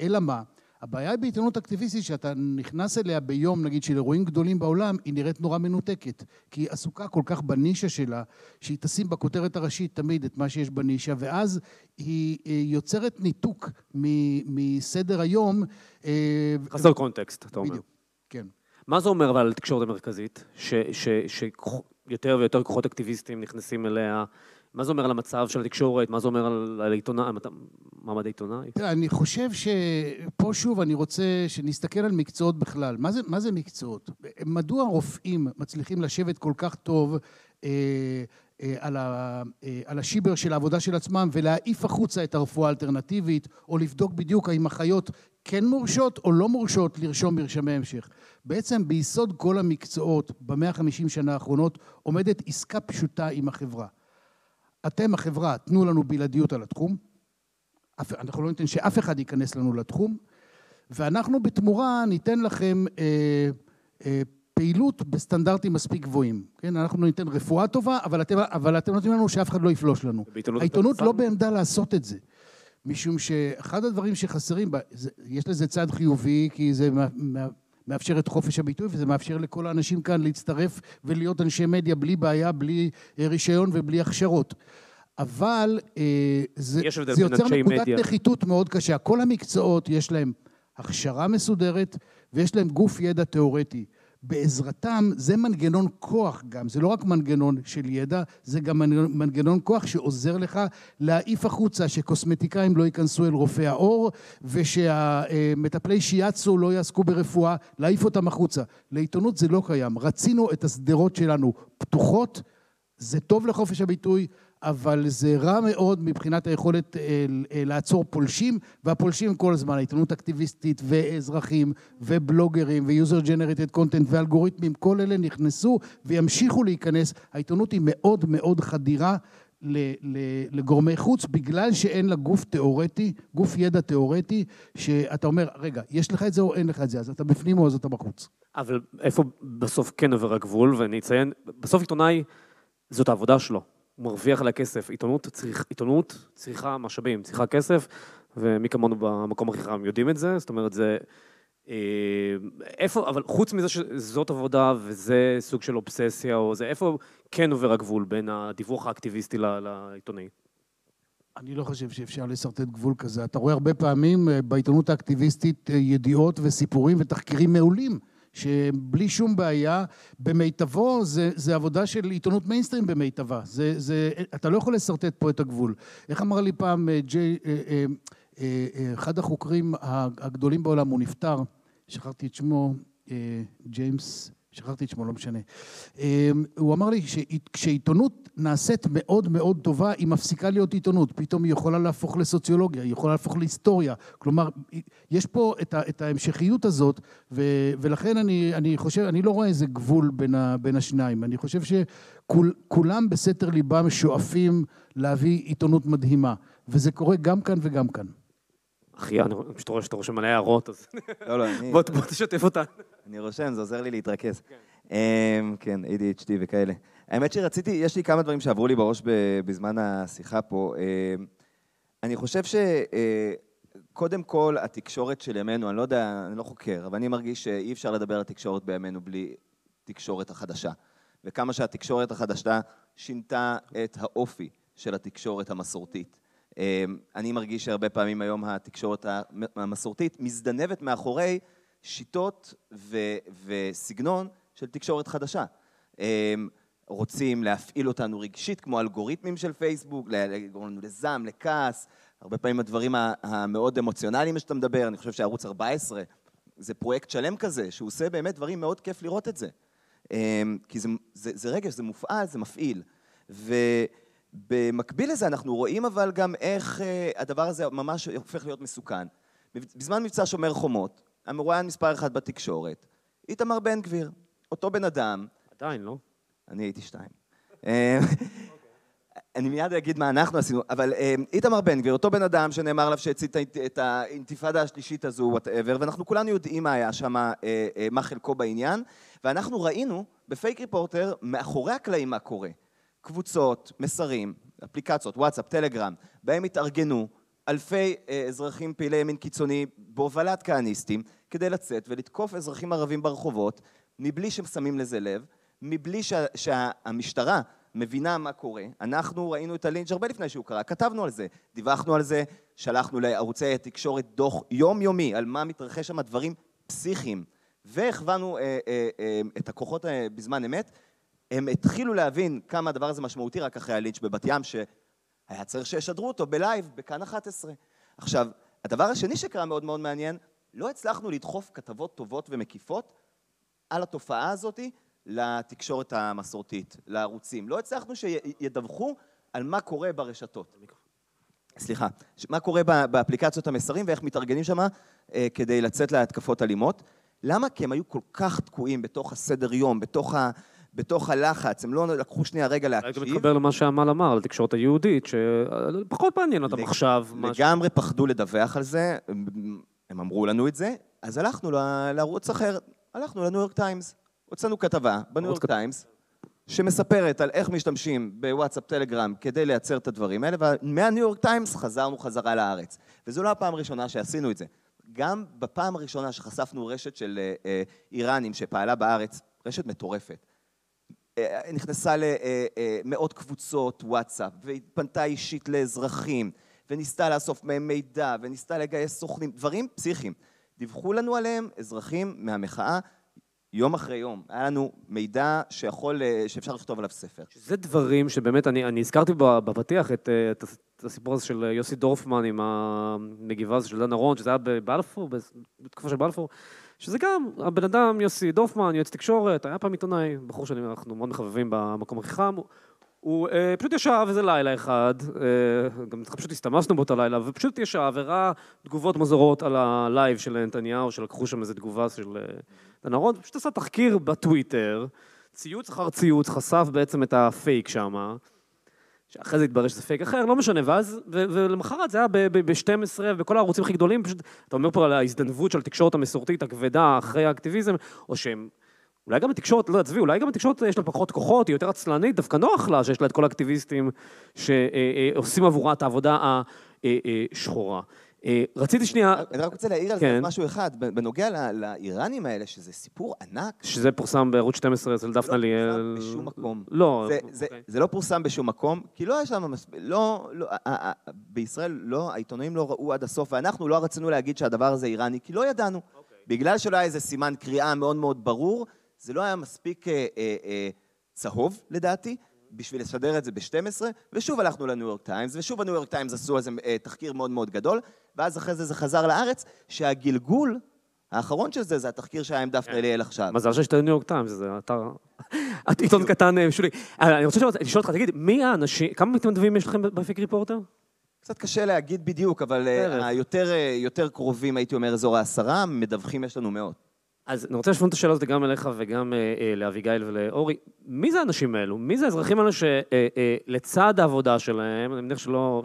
D: אלא מה? הבעיה היא בעיתונות אקטיביסטית שאתה נכנס אליה ביום, נגיד, של אירועים גדולים בעולם, היא נראית נורא מנותקת. כי היא עסוקה כל כך בנישה שלה, שהיא תשים בכותרת הראשית תמיד את מה שיש בנישה, ואז היא יוצרת ניתוק מסדר היום.
B: אה, חסר קונטקסט, אתה אומר. בדיוק,
D: כן.
B: מה זה אומר אבל על התקשורת המרכזית? שיותר ויותר כוחות אקטיביסטים נכנסים אליה? מה זה אומר על המצב של התקשורת? מה זה אומר על, על עיתונאי, מעמד העיתונאי?
D: אני חושב שפה שוב אני רוצה שנסתכל על מקצועות בכלל. מה זה, מה זה מקצועות? מדוע רופאים מצליחים לשבת כל כך טוב אה, אה, על, ה, אה, על השיבר של העבודה של עצמם ולהעיף החוצה את הרפואה האלטרנטיבית, או לבדוק בדיוק האם אחיות כן מורשות או לא מורשות לרשום מרשמי המשך. בעצם ביסוד כל המקצועות במאה החמישים שנה האחרונות עומדת עסקה פשוטה עם החברה. אתם החברה, תנו לנו בלעדיות על התחום, אנחנו לא ניתן שאף אחד ייכנס לנו לתחום, ואנחנו בתמורה ניתן לכם אה, אה, פעילות בסטנדרטים מספיק גבוהים. כן, אנחנו ניתן רפואה טובה, אבל אתם, אבל אתם נותנים לנו שאף אחד לא יפלוש לנו. העיתונות לא בעמדה לעשות את זה. משום שאחד הדברים שחסרים, יש לזה צד חיובי, כי זה מאפשר את חופש הביטוי, וזה מאפשר לכל האנשים כאן להצטרף ולהיות אנשי מדיה בלי בעיה, בלי אה, רישיון ובלי הכשרות. אבל אה, זה, זה יוצר נקודת. נחיתות מאוד קשה. כל המקצועות יש להם הכשרה מסודרת ויש להם גוף ידע תיאורטי. בעזרתם, זה מנגנון כוח גם, זה לא רק מנגנון של ידע, זה גם מנגנון כוח שעוזר לך להעיף החוצה שקוסמטיקאים לא ייכנסו אל רופא העור ושהמטפלי שיאצו לא יעסקו ברפואה, להעיף אותם החוצה. לעיתונות זה לא קיים. רצינו את השדרות שלנו פתוחות, זה טוב לחופש הביטוי, אבל זה רע מאוד מבחינת היכולת אה, אה, לעצור פולשים, והפולשים כל הזמן, העיתונות אקטיביסטית ואזרחים ובלוגרים ו user generated content ואלגוריתמים, כל אלה נכנסו וימשיכו להיכנס. העיתונות היא מאוד מאוד חדירה לגורמי חוץ, בגלל שאין לה גוף תיאורטי, גוף ידע תיאורטי, שאתה אומר, רגע, יש לך את זה או אין לך את זה, אז אתה בפנים או אז אתה בחוץ.
B: אבל איפה בסוף כן עובר הגבול, ואני אציין, בסוף עיתונאי, זאת העבודה שלו. מרוויח עליה כסף. עיתונות, צריך, עיתונות צריכה משאבים, צריכה כסף, ומי כמונו במקום הכי חם יודעים את זה, זאת אומרת, זה... אה, איפה, אבל חוץ מזה שזאת עבודה וזה סוג של אובססיה, או זה, איפה כן עובר הגבול בין הדיווח האקטיביסטי לעיתונאי?
D: אני לא חושב שאפשר לשרטט גבול כזה. אתה רואה הרבה פעמים אה, בעיתונות האקטיביסטית אה, ידיעות וסיפורים ותחקירים מעולים. שבלי שום בעיה, במיטבו זה, זה עבודה של עיתונות מיינסטרים במיטבה. זה, זה, אתה לא יכול לשרטט פה את הגבול. איך אמר לי פעם אה, ג'יי, אה, אה, אחד החוקרים הגדולים בעולם, הוא נפטר, שכחתי את שמו, ג'יימס שכחתי את שמו, לא משנה. אמ, הוא אמר לי שכשעיתונות נעשית מאוד מאוד טובה, היא מפסיקה להיות עיתונות. פתאום היא יכולה להפוך לסוציולוגיה, היא יכולה להפוך להיסטוריה. כלומר, יש פה את, ה, את ההמשכיות הזאת, ו, ולכן אני, אני חושב, אני לא רואה איזה גבול בין, ה, בין השניים. אני חושב שכולם בסתר ליבם שואפים להביא עיתונות מדהימה, וזה קורה גם כאן וגם כאן.
B: אחי, אני פשוט רואה שאתה רושם מלא הערות, אז...
E: לא, לא, אני...
B: בוא תשתף אותן.
E: אני רושם, זה עוזר לי להתרכז. כן, כן ADHD וכאלה. האמת שרציתי, יש לי כמה דברים שעברו לי בראש בזמן השיחה פה. אמ, אני חושב שקודם אה, כל, התקשורת של ימינו, אני לא יודע, אני לא חוקר, אבל אני מרגיש שאי אפשר לדבר על תקשורת בימינו בלי תקשורת החדשה. וכמה שהתקשורת החדשה שינתה את האופי של התקשורת המסורתית. אמ, אני מרגיש שהרבה פעמים היום התקשורת המסורתית מזדנבת מאחורי שיטות ו- וסגנון של תקשורת חדשה. אמ, רוצים להפעיל אותנו רגשית, כמו אלגוריתמים של פייסבוק, לגרום לנו לזעם, לכעס, הרבה פעמים הדברים המאוד אמוציונליים שאתה מדבר, אני חושב שערוץ 14 זה פרויקט שלם כזה, שהוא עושה באמת דברים מאוד כיף לראות את זה. אמ, כי זה, זה, זה רגש, זה מופעל, זה מפעיל. ובמקביל לזה אנחנו רואים אבל גם איך אה, הדבר הזה ממש הופך להיות מסוכן. בזמן מבצע שומר חומות, המרואיין מספר אחת בתקשורת, איתמר בן גביר, אותו בן אדם.
B: עדיין, לא?
E: אני הייתי שתיים. אה, אני מיד אגיד מה אנחנו עשינו, אבל אה, איתמר בן גביר, אותו בן אדם שנאמר עליו שהצית את האינתיפאדה השלישית הזו, whatever, ואנחנו כולנו יודעים מה היה שם, מה חלקו בעניין, ואנחנו ראינו ב Fake Reporter, מאחורי הקלעים מה קורה. קבוצות, מסרים, אפליקציות, וואטסאפ, טלגרם, בהם התארגנו אלפי אזרחים פעילי ימין קיצוני בהובלת כהניסטים, כדי לצאת ולתקוף אזרחים ערבים ברחובות, מבלי ששמים לזה לב, מבלי שה, שהמשטרה מבינה מה קורה. אנחנו ראינו את הלינץ' הרבה לפני שהוא קרה, כתבנו על זה, דיווחנו על זה, שלחנו לערוצי התקשורת דוח יומיומי על מה מתרחש שם, דברים פסיכיים, והכוונו אה, אה, אה, את הכוחות אה, בזמן אמת. הם התחילו להבין כמה הדבר הזה משמעותי רק אחרי הלינץ' בבת ים, שהיה צריך שישדרו אותו בלייב, בכאן 11. עכשיו, הדבר השני שקרה מאוד מאוד מעניין, לא הצלחנו לדחוף כתבות טובות ומקיפות על התופעה הזאת לתקשורת המסורתית, לערוצים. לא הצלחנו שידווחו על מה קורה ברשתות. סליחה, מה קורה באפליקציות המסרים ואיך מתארגנים שם אה, כדי לצאת להתקפות אלימות. למה? כי הם היו כל כך תקועים בתוך הסדר יום, בתוך, ה, בתוך הלחץ, הם לא לקחו שנייה רגע להקשיב.
B: הייתי מתחבר למה שעמל אמר על התקשורת היהודית, שפחות מעניין אותם עכשיו.
E: לגמרי פחדו לדווח על זה, הם אמרו לנו את זה, אז הלכנו לערוץ אחר, הלכנו לניו יורק טיימס. הוצאנו כתבה בניו יורק טיימס, שמספרת על איך משתמשים בוואטסאפ טלגרם כדי לייצר את הדברים האלה, ומהניו יורק טיימס חזרנו חזרה לארץ. וזו לא הפעם הראשונה שעשינו את זה. גם בפעם הראשונה שחשפנו רשת של אה, אה, איראנים שפעלה בארץ, רשת מטורפת, נכנסה למאות קבוצות וואטסאפ, והתפנתה אישית לאזרחים, וניסתה לאסוף מהם מידע, וניסתה לגייס סוכנים, דברים פסיכיים. דיווחו לנו עליהם אזרחים מהמחאה יום אחרי יום. היה לנו מידע שיכול, אה, שאפשר לכתוב עליו ספר.
B: זה דברים שבאמת, אני, אני הזכרתי בפתיח את, אה, את, את הסיפור הזה של יוסי דורפמן עם המגיבה הזו של דן ארון, שזה היה בבלפור, בתקופה של בלפור, שזה גם, הבן אדם, יוסי דורפמן, יועץ תקשורת, היה פעם עיתונאי, בחור שאנחנו מאוד מחבבים במקום הכי חם, הוא אה, פשוט ישב איזה לילה אחד, אה, גם פשוט הסתמסנו באותו לילה, ופשוט ישב וראה תגובות מוזרות על הלייב של נתניהו, שלקחו שם איזה תגובה של אה, אהרון, פשוט עשה תחקיר בטוויטר, ציוץ אחר ציוץ, חשף בעצם את הפייק שם, שאחרי זה התברר שזה פייק אחר, לא משנה, ואז, ולמחרת זה היה ב-12, וכל הערוצים הכי גדולים, פשוט, אתה אומר פה על ההזדנבות של התקשורת המסורתית הכבדה אחרי האקטיביזם, או שהם אולי גם התקשורת, לא עזבי, אולי גם התקשורת יש לה פחות כוחות, היא יותר עצלנית, דווקא נוח לה שיש לה את כל האקטיביסטים שעושים עבורה את העבודה השחורה. רציתי שנייה...
E: אני רק רוצה להעיר על זה כן. משהו אחד, בנוגע לאיראנים האלה, שזה סיפור ענק.
B: שזה פורסם בערוץ 12 אצל דפנה ליאל.
E: לא פורסם בשום מקום.
B: לא.
E: אוקיי. זה לא פורסם בשום מקום, כי לא יש לנו מספיק, לא, לא בישראל לא, העיתונאים לא ראו עד הסוף, ואנחנו לא רצינו להגיד שהדבר הזה איראני, כי לא ידענו. אוקיי. בגלל שלא היה איזה סימן קריאה מאוד מאוד ברור, זה לא היה מספיק אה, אה, אה, צהוב, לדעתי, בשביל לשדר את זה ב-12, ושוב הלכנו לניו יורק טיימס, ושוב הניו יורק טיימס עשו איזה אה, תחקיר מאוד מאוד גדול, ואז אחרי זה זה חזר לארץ, שהגלגול האחרון של זה, זה התחקיר שהיה עם דפנה ליאל עכשיו.
B: מזל שיש את הניו יורק טיימס, זה אתר... [laughs] עיתון קטן אה, שולי. אה, אני רוצה לשאול אותך, תגיד, מי האנשים, כמה מתנדבים יש לכם ב Fake Reporter?
E: קצת קשה להגיד בדיוק, אבל היותר קרובים, הייתי אומר, אזור העשרה, מדווחים יש לנו מאות.
B: אז אני רוצה לשאול את השאלה הזאת גם אליך וגם לאביגיל ולאורי. מי זה האנשים האלו? מי זה האזרחים האלו שלצד העבודה שלהם, אני מניח שלא...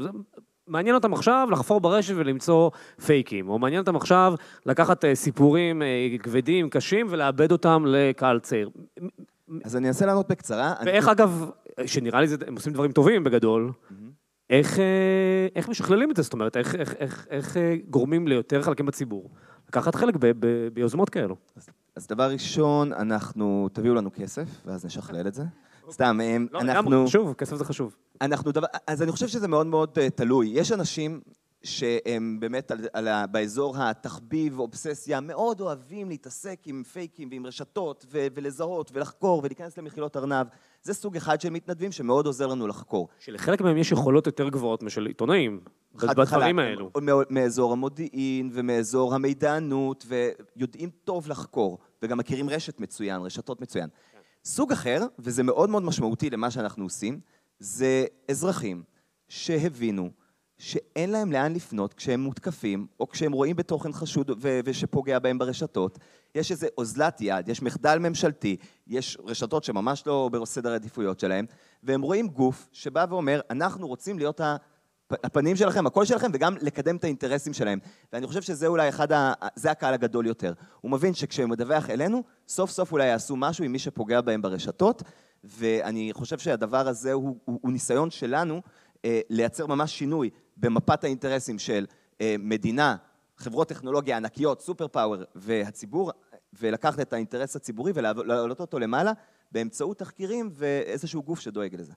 B: מעניין אותם עכשיו לחפור ברשת ולמצוא פייקים, או מעניין אותם עכשיו לקחת אה, סיפורים אה, כבדים, קשים, ולאבד אותם לקהל צעיר.
E: אז אני אנסה לענות בקצרה.
B: ואיך אני... אגב, שנראה לי זה, הם עושים דברים טובים בגדול, mm-hmm. איך, אה, איך משכללים את זה? זאת אומרת, איך, איך, איך, איך גורמים ליותר חלקים בציבור לקחת חלק ב, ב, ביוזמות כאלו?
E: אז, אז דבר ראשון, אנחנו, תביאו לנו כסף, ואז נשכלל את זה. סתם,
B: לא, אנחנו... חשוב, כסף זה חשוב.
E: אנחנו דבר... אז אני חושב שזה מאוד מאוד uh, תלוי. יש אנשים שהם באמת על, על, באזור התחביב, אובססיה, מאוד אוהבים להתעסק עם פייקים ועם רשתות ו, ולזהות ולחקור ולהיכנס למחילות ארנב. זה סוג אחד של מתנדבים שמאוד עוזר לנו לחקור.
B: שלחלק מהם יש יכולות יותר גבוהות משל עיתונאים, בדברים האלו.
E: מאזור המודיעין ומאזור המידענות, ויודעים טוב לחקור, וגם מכירים רשת מצוין, רשתות מצוין. סוג אחר, וזה מאוד מאוד משמעותי למה שאנחנו עושים, זה אזרחים שהבינו שאין להם לאן לפנות כשהם מותקפים, או כשהם רואים בתוכן חשוד ו- ושפוגע בהם ברשתות. יש איזה אוזלת יד, יש מחדל ממשלתי, יש רשתות שממש לא בסדר העדיפויות שלהם, והם רואים גוף שבא ואומר, אנחנו רוצים להיות. הפנים שלכם, הקול שלכם, וגם לקדם את האינטרסים שלהם. ואני חושב שזה אולי אחד ה... זה הקהל הגדול יותר. הוא מבין שכשהוא מדווח אלינו, סוף סוף אולי יעשו משהו עם מי שפוגע בהם ברשתות, ואני חושב שהדבר הזה הוא, הוא, הוא ניסיון שלנו אה, לייצר ממש שינוי במפת האינטרסים של אה, מדינה, חברות טכנולוגיה ענקיות, סופר פאוור והציבור, ולקחת את האינטרס הציבורי ולהעלות אותו למעלה באמצעות תחקירים ואיזשהו גוף שדואג לזה.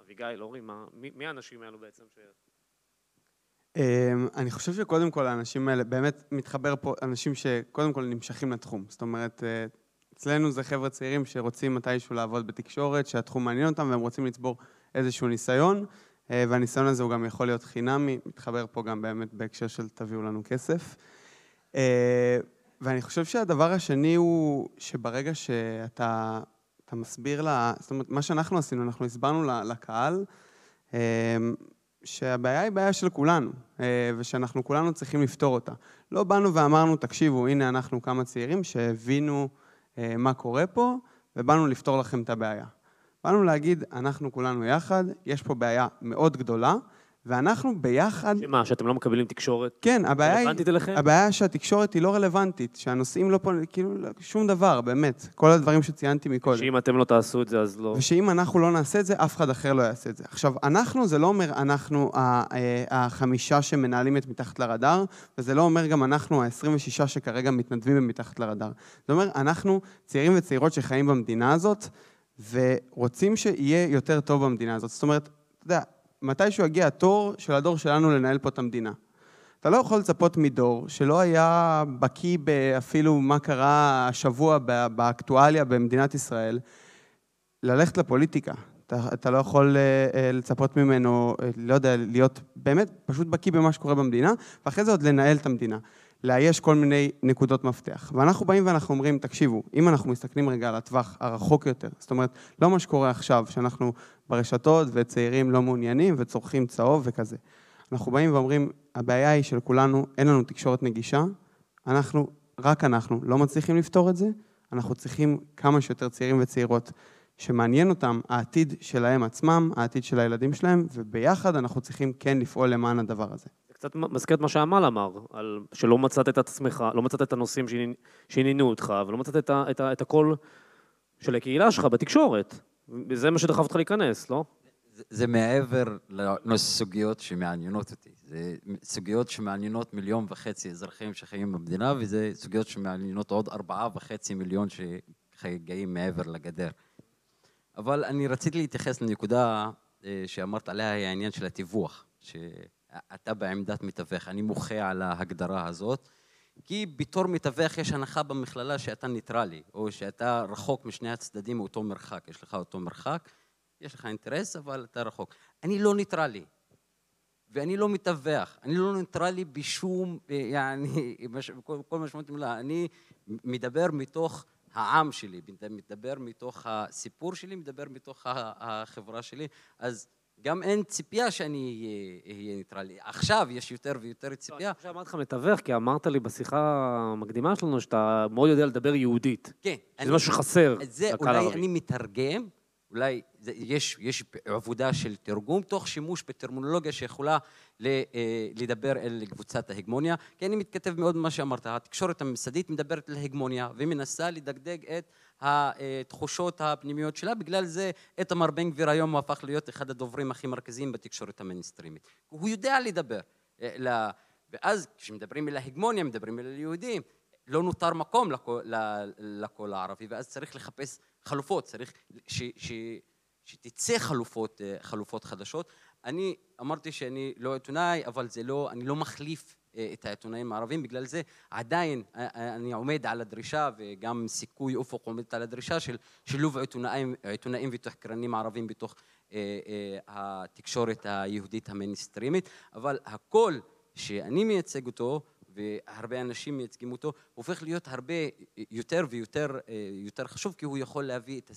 B: אביגיל, אורי, מי האנשים האלו בעצם ש...
G: אמ, אני חושב שקודם כל האנשים האלה, באמת מתחבר פה אנשים שקודם כל נמשכים לתחום. זאת אומרת, אה, אצלנו זה חבר'ה צעירים שרוצים מתישהו לעבוד בתקשורת, שהתחום מעניין אותם והם רוצים לצבור איזשהו ניסיון, והניסיון הזה הוא גם יכול להיות חינמי, מתחבר פה גם באמת בהקשר של תביאו לנו כסף. אה, ואני חושב שהדבר השני הוא שברגע שאתה אתה מסביר לה, זאת אומרת, מה שאנחנו עשינו, אנחנו הסברנו לקהל אמ, שהבעיה היא בעיה של כולנו, אה, ושאנחנו כולנו צריכים לפתור אותה. לא באנו ואמרנו, תקשיבו, הנה אנחנו כמה צעירים שהבינו אה, מה קורה פה, ובאנו לפתור לכם את הבעיה. באנו להגיד, אנחנו כולנו יחד, יש פה בעיה מאוד גדולה, ואנחנו ביחד...
B: שמה, שאתם לא מקבלים תקשורת?
G: כן, הבעיה היא... רלוונטית אליכם? הבעיה שהתקשורת היא לא רלוונטית, שהנושאים לא פה, כאילו, שום דבר, באמת. כל הדברים שציינתי מקודם.
B: שאם אתם לא תעשו את זה, אז לא...
G: ושאם אנחנו לא נעשה את זה, אף אחד אחר לא יעשה את זה. עכשיו, אנחנו, זה לא אומר אנחנו אה, החמישה שמנהלים את מתחת לרדאר, וזה לא אומר גם אנחנו ה-26 שכרגע מתנדבים במתחת לרדאר. זה אומר, אנחנו צעירים וצעירות שחיים במדינה הזאת, ורוצים שיהיה יותר טוב במדינה הזאת. זאת אומרת, אתה יודע, מתישהו יגיע התור של הדור שלנו לנהל פה את המדינה. אתה לא יכול לצפות מדור שלא היה בקיא באפילו מה קרה השבוע באקטואליה במדינת ישראל, ללכת לפוליטיקה. אתה, אתה לא יכול uh, לצפות ממנו, uh, לא יודע, להיות באמת פשוט בקיא במה שקורה במדינה, ואחרי זה עוד לנהל את המדינה. לאייש כל מיני נקודות מפתח. ואנחנו באים ואנחנו אומרים, תקשיבו, אם אנחנו מסתכלים רגע על הטווח הרחוק יותר, זאת אומרת, לא מה שקורה עכשיו, שאנחנו ברשתות וצעירים לא מעוניינים וצורכים צהוב וכזה. אנחנו באים ואומרים, הבעיה היא של כולנו, אין לנו תקשורת נגישה, אנחנו, רק אנחנו, לא מצליחים לפתור את זה, אנחנו צריכים כמה שיותר צעירים וצעירות שמעניין אותם העתיד שלהם עצמם, העתיד של הילדים שלהם, וביחד אנחנו צריכים כן לפעול למען הדבר הזה.
B: קצת מזכיר את מה שעמל אמר, על שלא מצאת את עצמך, לא מצאת את הנושאים שעניינו אותך, ולא מצאת את, את, את הקול של הקהילה שלך בתקשורת. וזה מה שדחף אותך להיכנס, לא?
F: זה, זה מעבר לסוגיות שמעניינות אותי. זה סוגיות שמעניינות מיליון וחצי אזרחים שחיים במדינה, וזה סוגיות שמעניינות עוד ארבעה וחצי מיליון שחיים מעבר לגדר. אבל אני רציתי להתייחס לנקודה אה, שאמרת עליה, היא העניין של התיווך. ש... אתה בעמדת מתווך. אני מוחה על ההגדרה הזאת, כי בתור מתווך יש הנחה במכללה שאתה ניטרלי, או שאתה רחוק משני הצדדים מאותו מרחק. יש לך אותו מרחק, יש לך אינטרס, אבל אתה רחוק. אני לא ניטרלי. ואני לא מתווך, אני לא ניטרלי בשום, יעני, כל משמעות מילה, אני מדבר מתוך העם שלי, מדבר מתוך הסיפור שלי, מדבר מתוך החברה שלי, אז גם אין ציפייה שאני אהיה ניטרלי. עכשיו יש יותר ויותר ציפייה.
B: אני חושב שאמרתי לך מתווך, כי אמרת לי בשיחה המקדימה שלנו שאתה מאוד יודע לדבר יהודית.
F: כן.
B: זה משהו שחסר
F: זה אולי אני מתרגם, אולי יש, יש עבודה של תרגום, תוך שימוש בטרמינולוגיה שיכולה אה, לדבר אל קבוצת ההגמוניה, כי אני מתכתב מאוד במה שאמרת, התקשורת הממסדית מדברת על הגמוניה ומנסה לדגדג את התחושות הפנימיות שלה, בגלל זה איתמר בן גביר היום הוא הפך להיות אחד הדוברים הכי מרכזיים בתקשורת המיינסטרימית. הוא יודע לדבר. אה, ואז כשמדברים על ההגמוניה, מדברים על היהודים, לא נותר מקום לקול הערבי, ואז צריך לחפש חלופות, צריך ש, ש, שתצא חלופות, אה, חלופות חדשות. אני אמרתי שאני לא עיתונאי, אבל זה לא, אני לא מחליף את העיתונאים הערבים, בגלל זה עדיין אה, אני עומד על הדרישה, וגם סיכוי אופק עומדת על הדרישה של שילוב עיתונאים, עיתונאים ותחקרנים ערבים בתוך התקשורת היהודית המיינסטרימית, אבל הקול שאני מייצג אותו, והרבה אנשים מייצגים אותו, הופך להיות הרבה יותר ויותר יותר חשוב, כי הוא יכול להביא את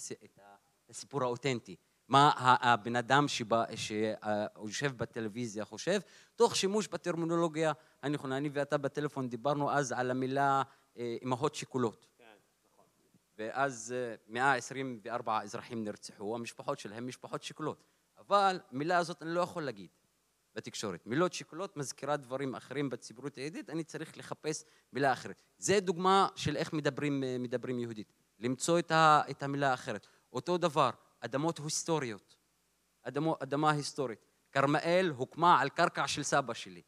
F: הסיפור האותנטי. מה הבן אדם שבא, שיושב בטלוויזיה חושב, תוך שימוש בטרמינולוגיה הנכונה. אני ואתה בטלפון דיברנו אז על המילה אימהות שכולות. כן, נכון. ואז 124 אזרחים נרצחו, המשפחות שלהם משפחות שכולות. אבל מילה הזאת אני לא יכול להגיד. בתקשורת. מילות שקולות מזכירה דברים אחרים בציבוריות היהודית, אני צריך לחפש מילה אחרת. זה דוגמה של איך מדברים, מדברים יהודית. למצוא את, ה, את המילה האחרת. אותו דבר, אדמות היסטוריות. אדמו, אדמה היסטורית. כרמל הוקמה על קרקע של סבא שלי.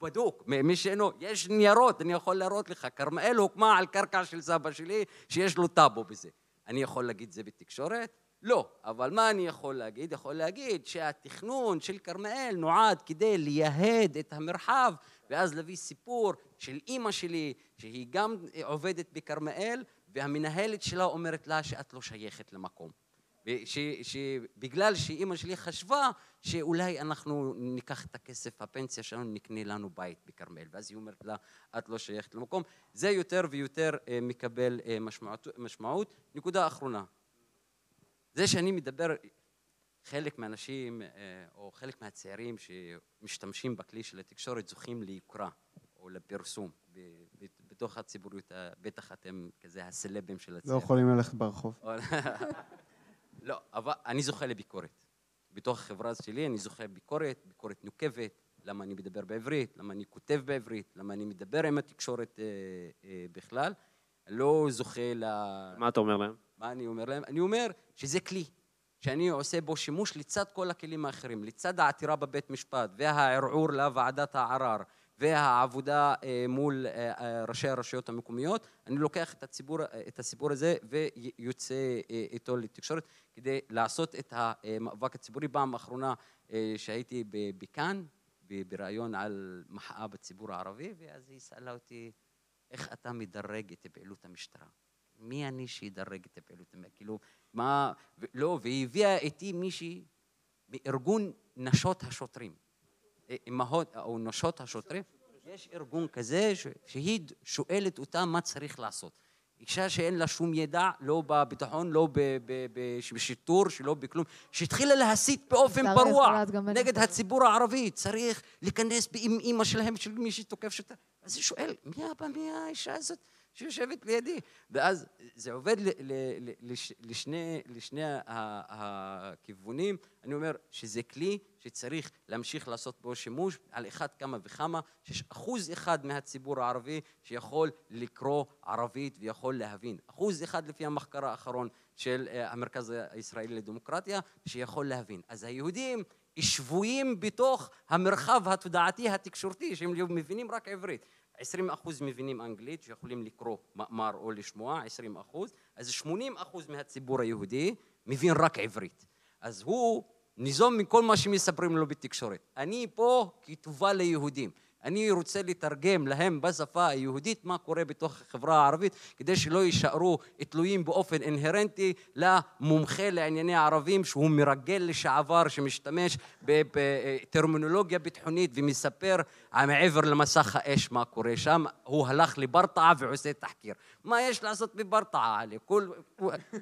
F: בדוק, מי שאינו, יש ניירות, אני יכול להראות לך. כרמל הוקמה על קרקע של סבא שלי, שיש לו טאבו בזה. אני יכול להגיד זה בתקשורת? לא, אבל מה אני יכול להגיד? יכול להגיד שהתכנון של כרמל נועד כדי לייהד את המרחב ואז להביא סיפור של אימא שלי שהיא גם עובדת בכרמל והמנהלת שלה אומרת לה שאת לא שייכת למקום. שבגלל שאימא שלי חשבה שאולי אנחנו ניקח את הכסף, הפנסיה שלנו, נקנה לנו בית בכרמל. ואז היא אומרת לה, את לא שייכת למקום. זה יותר ויותר אה, מקבל אה, משמעות. משמעות. נקודה אחרונה, זה שאני מדבר, חלק מהאנשים, אה, או חלק מהצעירים שמשתמשים בכלי של התקשורת זוכים ליוקרה או לפרסום בתוך הציבוריות, בטח אתם כזה הסלבים של הצעירים.
G: לא יכולים ללכת ברחוב. [laughs]
F: לא, אבל אני זוכה לביקורת. בתוך החברה שלי אני זוכה לביקורת, ביקורת נוקבת, למה אני מדבר בעברית, למה אני כותב בעברית, למה אני מדבר עם התקשורת אה, אה, בכלל. לא זוכה ל...
B: מה אתה אומר להם?
F: מה אני אומר להם? אני אומר שזה כלי, שאני עושה בו שימוש לצד כל הכלים האחרים, לצד העתירה בבית משפט והערעור לוועדת הערר והעבודה אה, מול אה, אה, ראשי הרשויות המקומיות, אני לוקח את, הציבור, את הסיפור הזה ויוצא איתו לתקשורת כדי לעשות את המאבק הציבורי. פעם אחרונה שהייתי בכאן, בריאיון על מחאה בציבור הערבי, ואז היא שאלה אותי, איך אתה מדרג את פעילות המשטרה? מי אני שידרג את הפעילות? כאילו, מה... לא, והיא הביאה איתי מישהי מארגון נשות השוטרים. אמהות או נשות השוטרים. יש ארגון כזה שהיא שואלת אותה מה צריך לעשות. אישה שאין לה שום ידע, לא בביטחון, לא בשיטור, שלא בכלום, שהתחילה להסית באופן פרוע נגד הציבור הערבי. צריך להיכנס עם אימא שלהם, של מי שתוקף שוטר. אז היא שואל, מי האישה הזאת? שיושבת לידי. ואז זה עובד לשני, לשני הכיוונים. אני אומר שזה כלי שצריך להמשיך לעשות בו שימוש על אחד כמה וכמה, שיש אחוז אחד מהציבור הערבי שיכול לקרוא ערבית ויכול להבין. אחוז אחד לפי המחקר האחרון של אה, המרכז הישראלי לדמוקרטיה, שיכול להבין. אז היהודים שבויים בתוך המרחב התודעתי התקשורתי, שהם מבינים רק עברית. 20 אחוז מבינים אנגלית שיכולים לקרוא מאמר או לשמוע, 20 אחוז, אז 80 אחוז מהציבור היהודי מבין רק עברית. אז הוא ניזום מכל מה שמספרים לו בתקשורת. אני פה כטובה ליהודים. אני רוצה לתרגם להם בשפה היהודית מה קורה בתוך החברה הערבית, כדי שלא יישארו תלויים באופן אינהרנטי למומחה לענייני ערבים, שהוא מרגל לשעבר, שמשתמש בטרמינולוגיה ביטחונית ומספר מעבר למסך האש מה קורה שם. הוא הלך לברטעה ועושה תחקיר. מה יש לעשות בברטעה? כל,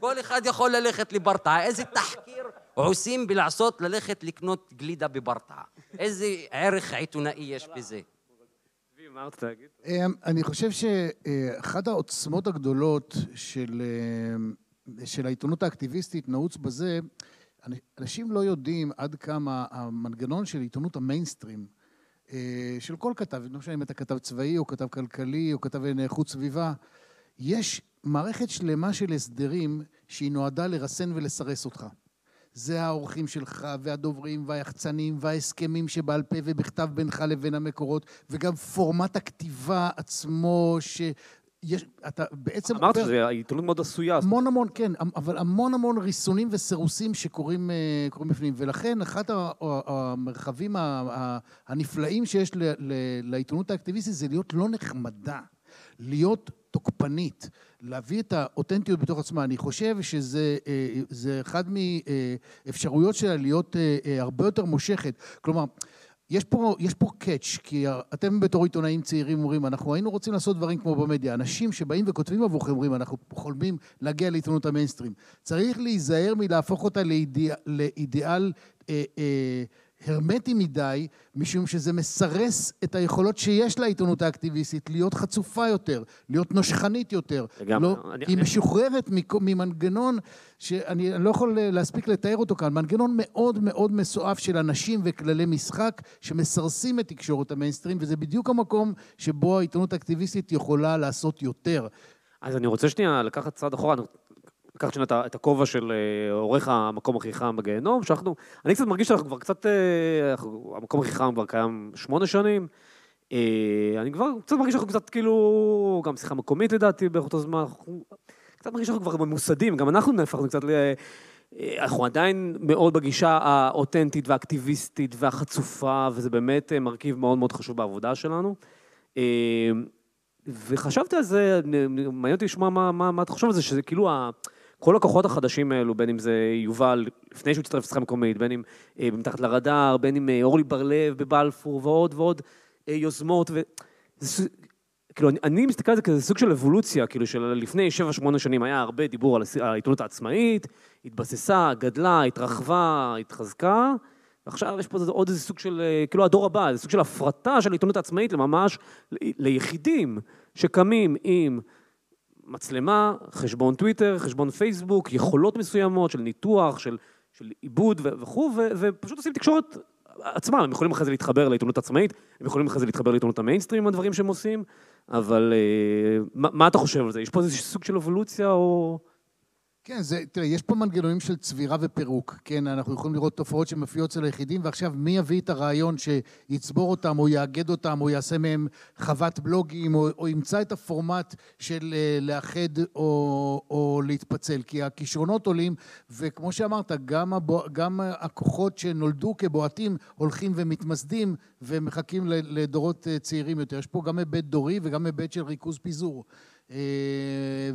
F: כל אחד יכול ללכת לברטעה. איזה תחקיר עושים בלעשות ללכת לקנות גלידה בברטעה? איזה ערך עיתונאי יש בזה?
D: אמ, אני חושב שאחת העוצמות הגדולות של, אמ, של העיתונות האקטיביסטית נעוץ בזה, אנשים לא יודעים עד כמה המנגנון של עיתונות המיינסטרים, אה, של כל כתב, לא משנה אם אתה כתב צבאי או כתב כלכלי או כתב איכות סביבה, יש מערכת שלמה של הסדרים שהיא נועדה לרסן ולסרס אותך. זה האורחים שלך, והדוברים, והיחצנים, וההסכמים שבעל פה ובכתב בינך לבין המקורות, וגם פורמט הכתיבה עצמו, ש... יש, אתה בעצם...
B: אמרת, עובר... זה עיתונות מאוד עשויה.
D: המון המון, כן, אבל המון המון ריסונים וסירוסים שקורים אה, בפנים, ולכן אחד המרחבים הנפלאים שיש לעיתונות האקטיביסטית זה להיות לא נחמדה, להיות תוקפנית, להביא את האותנטיות בתוך עצמה. אני חושב שזה אה, אחד מאפשרויות שלה להיות אה, הרבה יותר מושכת. כלומר, יש פה, יש פה קאץ', כי אתם בתור עיתונאים צעירים אומרים, אנחנו היינו רוצים לעשות דברים כמו במדיה. אנשים שבאים וכותבים עבורכם אומרים, אנחנו חולמים להגיע לעיתונות המיינסטרים. צריך להיזהר מלהפוך אותה לאידיאל, לאידיאל אה, אה, הרמטי מדי, משום שזה מסרס את היכולות שיש לעיתונות האקטיביסטית להיות חצופה יותר, להיות נושכנית יותר. לגמרי. לא, אני, היא אני... משוחררת ממנגנון שאני לא יכול להספיק לתאר אותו כאן, מנגנון מאוד מאוד מסועף של אנשים וכללי משחק שמסרסים את תקשורת המיינסטרים, וזה בדיוק המקום שבו העיתונות האקטיביסטית יכולה לעשות יותר.
B: אז אני רוצה שנייה לקחת צעד אחורה, לקחת שנייה את הכובע של אה, עורך המקום הכי חם בגיהנום, שאנחנו, אני קצת מרגיש שאנחנו כבר קצת, אה, המקום הכי חם כבר קיים שמונה שנים. אה, אני כבר קצת מרגיש שאנחנו קצת כאילו, גם שיחה מקומית לדעתי באותו זמן, אנחנו קצת מרגיש שאנחנו כבר ממוסדים, גם אנחנו נהפכנו קצת ל... אנחנו עדיין מאוד בגישה האותנטית והאקטיביסטית והחצופה, וזה באמת מרכיב מאוד מאוד חשוב בעבודה שלנו. וחשבתי על זה, מעניין אותי לשמוע מה, מה, מה אתה חושב על זה, שזה כאילו כל הכוחות החדשים האלו, בין אם זה יובל, לפני שהוא הצטרף לשיחה מקומית, בין אם אה, מתחת לרדאר, בין אם אה, אורלי בר-לב בבלפור, ועוד ועוד אה, יוזמות, ו... זה, כאילו, אני, אני מסתכל על זה כזה סוג של אבולוציה, כאילו, של לפני 7-8 שנים היה הרבה דיבור על העיתונות העצמאית, התבססה, גדלה, התרחבה, התחזקה, ועכשיו יש פה עוד איזה סוג של, אה, כאילו הדור הבא, זה סוג של הפרטה של העיתונות העצמאית לממש ליחידים שקמים עם מצלמה, חשבון טוויטר, חשבון פייסבוק, יכולות מסוימות של ניתוח, של, של עיבוד וכו', ופשוט עושים תקשורת עצמם, הם יכולים אחרי זה להתחבר לעיתונות עצמאית, הם יכולים אחרי זה להתחבר לעיתונות המיינסטרים עם הדברים שהם עושים, אבל אה, מה, מה אתה חושב על זה? יש פה איזה סוג של אבולוציה או...
D: כן, זה, תראה, יש פה מנגנונים של צבירה ופירוק, כן, אנחנו יכולים לראות תופעות שמופיעות אצל היחידים, ועכשיו מי יביא את הרעיון שיצבור אותם, או יאגד אותם, או יעשה מהם חוות בלוגים, או, או ימצא את הפורמט של uh, לאחד או, או להתפצל, כי הכישרונות עולים, וכמו שאמרת, גם, הבו, גם הכוחות שנולדו כבועטים הולכים ומתמסדים, ומחכים לדורות uh, צעירים יותר. יש פה גם היבט דורי וגם היבט של ריכוז פיזור. אה,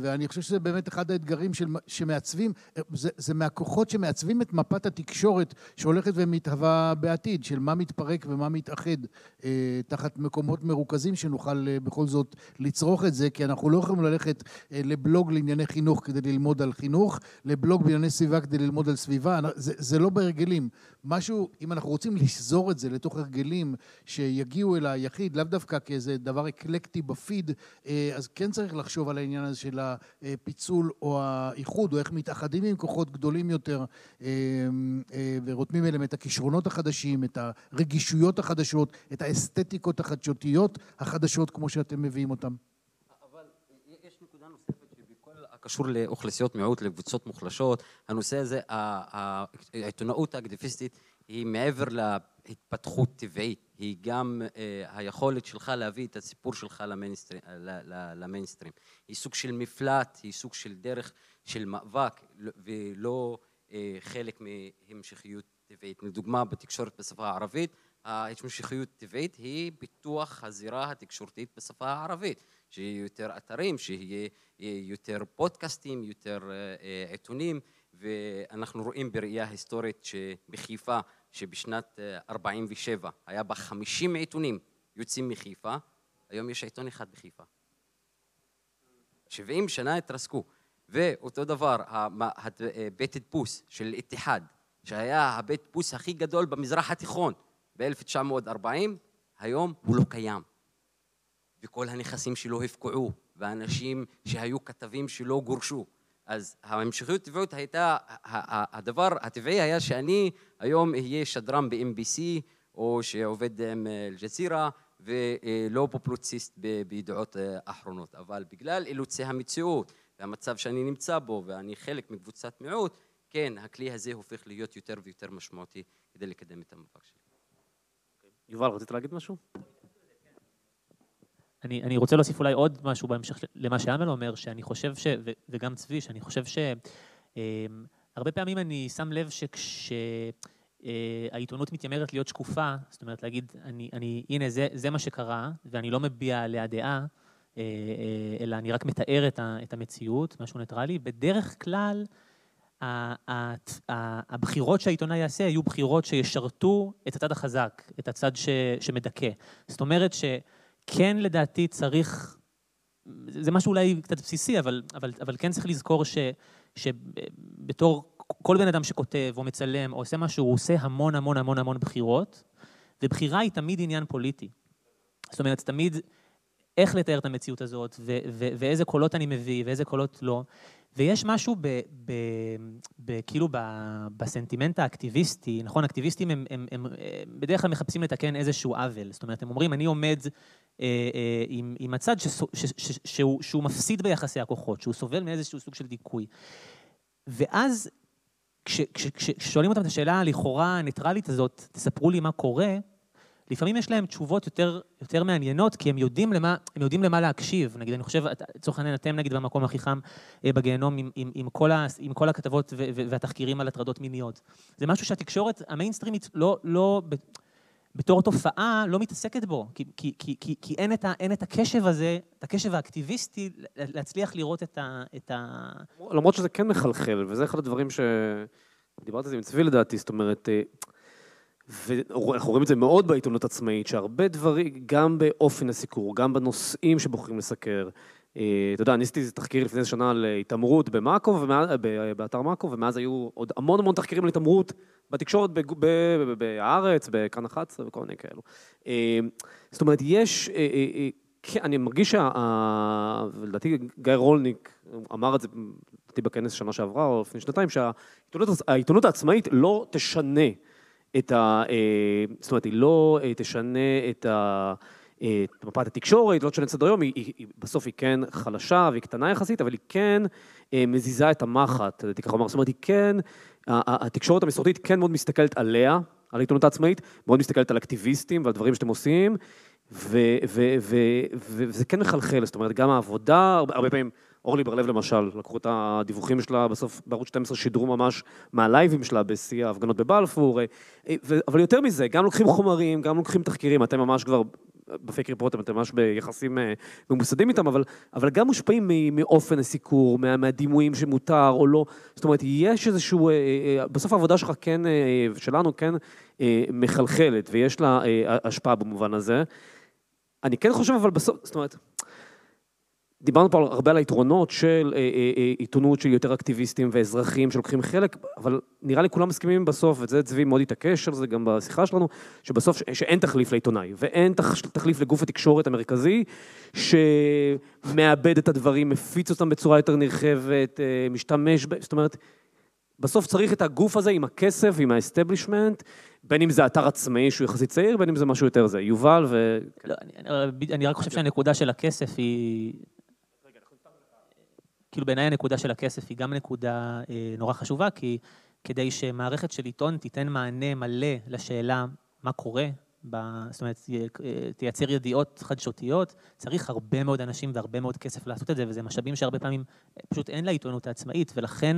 D: ואני חושב שזה באמת אחד האתגרים של, שמעצבים, זה, זה מהכוחות שמעצבים את מפת התקשורת שהולכת ומתהווה בעתיד, של מה מתפרק ומה מתאחד אה, תחת מקומות מרוכזים, שנוכל אה, בכל זאת לצרוך את זה, כי אנחנו לא יכולים ללכת לבלוג לענייני חינוך כדי ללמוד על חינוך, לבלוג בענייני סביבה כדי ללמוד על סביבה, זה, זה לא בהרגלים. משהו, אם אנחנו רוצים לשזור את זה לתוך הרגלים שיגיעו אל היחיד, לאו דווקא כאיזה דבר אקלקטי בפיד, אז כן צריך לחשוב על העניין הזה של הפיצול או האיחוד, או איך מתאחדים עם כוחות גדולים יותר אה, אה, ורותמים אליהם את הכישרונות החדשים, את הרגישויות החדשות, את האסתטיקות החדשותיות החדשות, כמו שאתם מביאים אותם.
F: קשור לאוכלוסיות מיעוט, לקבוצות מוחלשות. הנושא הזה, העיתונאות האקטיביסטית היא מעבר להתפתחות טבעית, היא גם אה, היכולת שלך להביא את הסיפור שלך למיינסטרים, למיינסטרים. היא סוג של מפלט, היא סוג של דרך של מאבק ולא אה, חלק מהמשכיות טבעית. לדוגמה, בתקשורת בשפה הערבית, ההמשכיות טבעית היא פיתוח הזירה התקשורתית בשפה הערבית, שיהיו יותר אתרים, שיהיה יותר פודקאסטים, יותר עיתונים, ואנחנו רואים בראייה היסטורית שבחיפה, שבשנת 47' היה בה 50 עיתונים יוצאים מחיפה, היום יש עיתון אחד בחיפה. 70 שנה התרסקו. ואותו דבר, בית דפוס של איתיחד, שהיה הבית דפוס הכי גדול במזרח התיכון ב-1940, היום הוא לא קיים. וכל הנכסים שלו הפקעו, ואנשים שהיו כתבים שלו גורשו. אז ההמשכיות הטבעית הייתה, הדבר הטבעי היה שאני היום אהיה שדרן ב-MBC, או שעובד עם אל-ג'זירה, ולא פופלוציסט בידיעות אחרונות. אבל בגלל אילוצי המציאות והמצב שאני נמצא בו, ואני חלק מקבוצת מיעוט, כן, הכלי הזה הופך להיות יותר ויותר משמעותי כדי לקדם את המאבק שלי.
B: יובל, רצית להגיד משהו?
C: אני, אני רוצה להוסיף אולי עוד משהו בהמשך למה שאמל אומר, שאני חושב ש... וגם צבי, שאני חושב שהרבה אמ, פעמים אני שם לב שכשהעיתונות אה, מתיימרת להיות שקופה, זאת אומרת להגיד, אני, אני, הנה זה, זה מה שקרה, ואני לא מביע עליה דעה, אה, אה, אלא אני רק מתאר את, ה, את המציאות, משהו ניטרלי, בדרך כלל הבחירות שהעיתונאי יעשה יהיו בחירות שישרתו את הצד החזק, את הצד ש, שמדכא. זאת אומרת שכן לדעתי צריך, זה משהו אולי קצת בסיסי, אבל, אבל, אבל כן צריך לזכור ש, שבתור כל בן אדם שכותב או מצלם או עושה משהו, הוא עושה המון המון המון המון בחירות, ובחירה היא תמיד עניין פוליטי. זאת אומרת, תמיד איך לתאר את המציאות הזאת, ו- ו- ואיזה קולות אני מביא ואיזה קולות לא. ויש משהו ב, ב, ב, כאילו ב, בסנטימנט האקטיביסטי, נכון, אקטיביסטים הם, הם, הם, הם בדרך כלל מחפשים לתקן איזשהו עוול, זאת אומרת, הם אומרים, אני עומד עם, עם הצד שסו, ש, ש, ש, שהוא, שהוא מפסיד ביחסי הכוחות, שהוא סובל מאיזשהו סוג של דיכוי. ואז כששואלים אותם את השאלה הלכאורה הניטרלית הזאת, תספרו לי מה קורה, לפעמים יש להם תשובות יותר, יותר מעניינות, כי הם יודעים, למה, הם יודעים למה להקשיב. נגיד, אני חושב, לצורך העניין, אתם נגיד במקום הכי חם אה, בגיהנום עם, עם, עם, כל ה, עם כל הכתבות ו, ו, והתחקירים על הטרדות מיניות. זה משהו שהתקשורת המיינסטרימית לא, לא, בתור תופעה, לא מתעסקת בו, כי, כי, כי, כי, אין, את ה, אין את הקשב הזה, את הקשב האקטיביסטי, להצליח לראות את ה... את ה...
B: למרות שזה כן מחלחל, וזה אחד הדברים ש... דיברתי על זה עם צבי לדעתי, זאת אומרת... אה, ואנחנו רואים את זה מאוד בעיתונות עצמאית, שהרבה דברים, גם באופן הסיקור, גם בנושאים שבוחרים לסקר, אה, אתה יודע, אני עשיתי תחקיר לפני שנה על התעמרות במאקו, באתר מאקו, ומאז היו עוד המון המון תחקירים על התעמרות בתקשורת, בהארץ, בכאן 11 וכל מיני כאלו. אה, זאת אומרת, יש, אה, כן, אני מרגיש ולדעתי גיא רולניק אמר את זה, לדעתי בכנס שנה שעברה, או לפני שנתיים, שהעיתונות העצמאית לא תשנה. את ה... אה, זאת אומרת, היא לא אה, תשנה את ה... אה, את מפת התקשורת, לא תשנה את סדר היום, בסוף היא כן חלשה והיא קטנה יחסית, אבל היא כן מזיזה את המחט, לדעתי ככה אומר, זאת אומרת, היא כן, התקשורת המסורתית כן מאוד מסתכלת עליה, על העיתונות העצמאית, מאוד מסתכלת על אקטיביסטים ועל דברים שאתם עושים, וזה כן מחלחל, זאת אומרת, גם העבודה, הרבה פעמים... אורלי בר-לב למשל, לקחו את הדיווחים שלה, בסוף בערוץ 12 שידרו ממש מהלייבים שלה בשיא ההפגנות בבלפור, אה, אה, אבל יותר מזה, גם לוקחים חומרים, גם לוקחים תחקירים, אתם ממש כבר בפייק ריפורטים, אתם ממש ביחסים אה, ממוסדים איתם, אבל, אבל גם מושפעים מאופן הסיקור, מה, מהדימויים שמותר או לא, זאת אומרת, יש איזשהו, בסוף העבודה שלך כן, שלנו כן מחלחלת, ויש לה השפעה במובן הזה. אני כן חושב, אבל בסוף, זאת אומרת, דיברנו פה הרבה על היתרונות של אה, אה, אה, עיתונות של יותר אקטיביסטים ואזרחים שלוקחים חלק, אבל נראה לי כולם מסכימים בסוף, וזה צבי מאוד התעקש על זה גם בשיחה שלנו, שבסוף שאין תחליף לעיתונאי, ואין תח, תחליף לגוף התקשורת המרכזי, שמאבד את הדברים, מפיץ אותם בצורה יותר נרחבת, משתמש. זאת אומרת, בסוף צריך את הגוף הזה עם הכסף, עם האסטבלישמנט, בין אם זה אתר עצמאי שהוא יחסית צעיר, בין אם זה משהו יותר זה. יובל ו...
C: לא, אני, אני רק חושב שהנקודה של הכסף היא כאילו בעיניי הנקודה של הכסף היא גם נקודה אה, נורא חשובה, כי כדי שמערכת של עיתון תיתן מענה מלא לשאלה מה קורה ב, זאת אומרת, תייצר ידיעות חדשותיות, צריך הרבה מאוד אנשים והרבה מאוד כסף לעשות את זה, וזה משאבים שהרבה פעמים פשוט אין לעיתונות העצמאית, ולכן,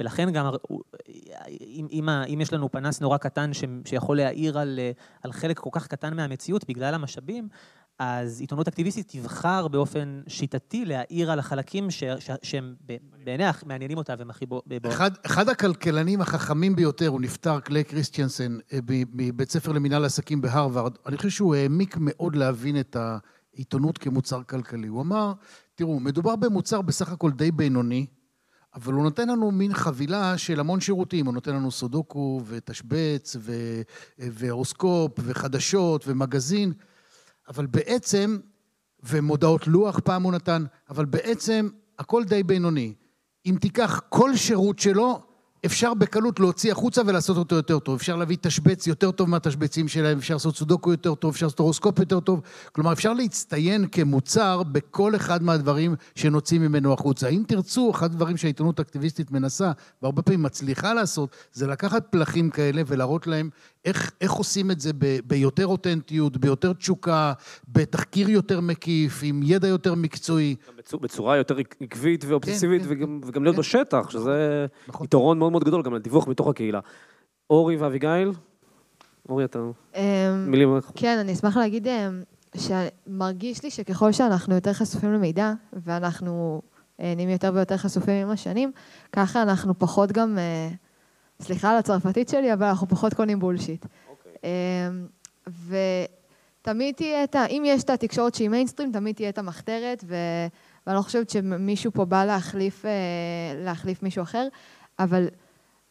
C: ולכן גם, אם, אם, אם יש לנו פנס נורא קטן ש, שיכול להעיר על, על חלק כל כך קטן מהמציאות בגלל המשאבים, אז עיתונות אקטיביסטית תבחר באופן שיטתי להעיר על החלקים ש, ש, שהם בעיניה מעניינים אותה והם הכי בו...
D: אחד, אחד הכלכלנים החכמים ביותר, הוא נפטר, קליי קריסטיאנסן, אה, מבית ספר למינהל עסקים בהרווארד. אני חושב שהוא העמיק מאוד להבין את העיתונות כמוצר כלכלי. הוא אמר, תראו, מדובר במוצר בסך הכל די בינוני, אבל הוא נותן לנו מין חבילה של המון שירותים. הוא נותן לנו סודוקו ותשבץ והורוסקופ וחדשות ומגזין. אבל בעצם, ומודעות לוח פעם הוא נתן, אבל בעצם הכל די בינוני. אם תיקח כל שירות שלו, אפשר בקלות להוציא החוצה ולעשות אותו יותר טוב. אפשר להביא תשבץ יותר טוב מהתשבצים שלהם, אפשר לעשות סודוקו יותר טוב, אפשר לעשות הורוסקופ יותר טוב. כלומר, אפשר להצטיין כמוצר בכל אחד מהדברים שנוציא ממנו החוצה. אם תרצו, אחד הדברים שהעיתונות האקטיביסטית מנסה, והרבה פעמים מצליחה לעשות, זה לקחת פלחים כאלה ולהראות להם איך, איך עושים את זה ב, ביותר אותנטיות, ביותר תשוקה, בתחקיר יותר מקיף, עם ידע יותר מקצועי.
B: בצורה יותר עקבית ואובססיבית, כן, וגם, כן, וגם להיות כן. בשטח, שזה נכון. יתרון מאוד מאוד גדול, גם לדיווח מתוך הקהילה. אורי ואביגיל, אורי, אתה... אמ, מילים...
H: כן, אני אשמח להגיד אמ, שמרגיש לי שככל שאנחנו יותר חשופים למידע, ואנחנו אה, נהיים יותר ויותר חשופים עם השנים, ככה אנחנו פחות גם... אה, סליחה על הצרפתית שלי, אבל אנחנו פחות קונים בולשיט. אוקיי. אמ, ותמיד תהיה את ה... אם יש את התקשורת שהיא מיינסטרים, תמיד תהיה את המחתרת, ו... ואני לא חושבת שמישהו פה בא להחליף, אה, להחליף מישהו אחר, אבל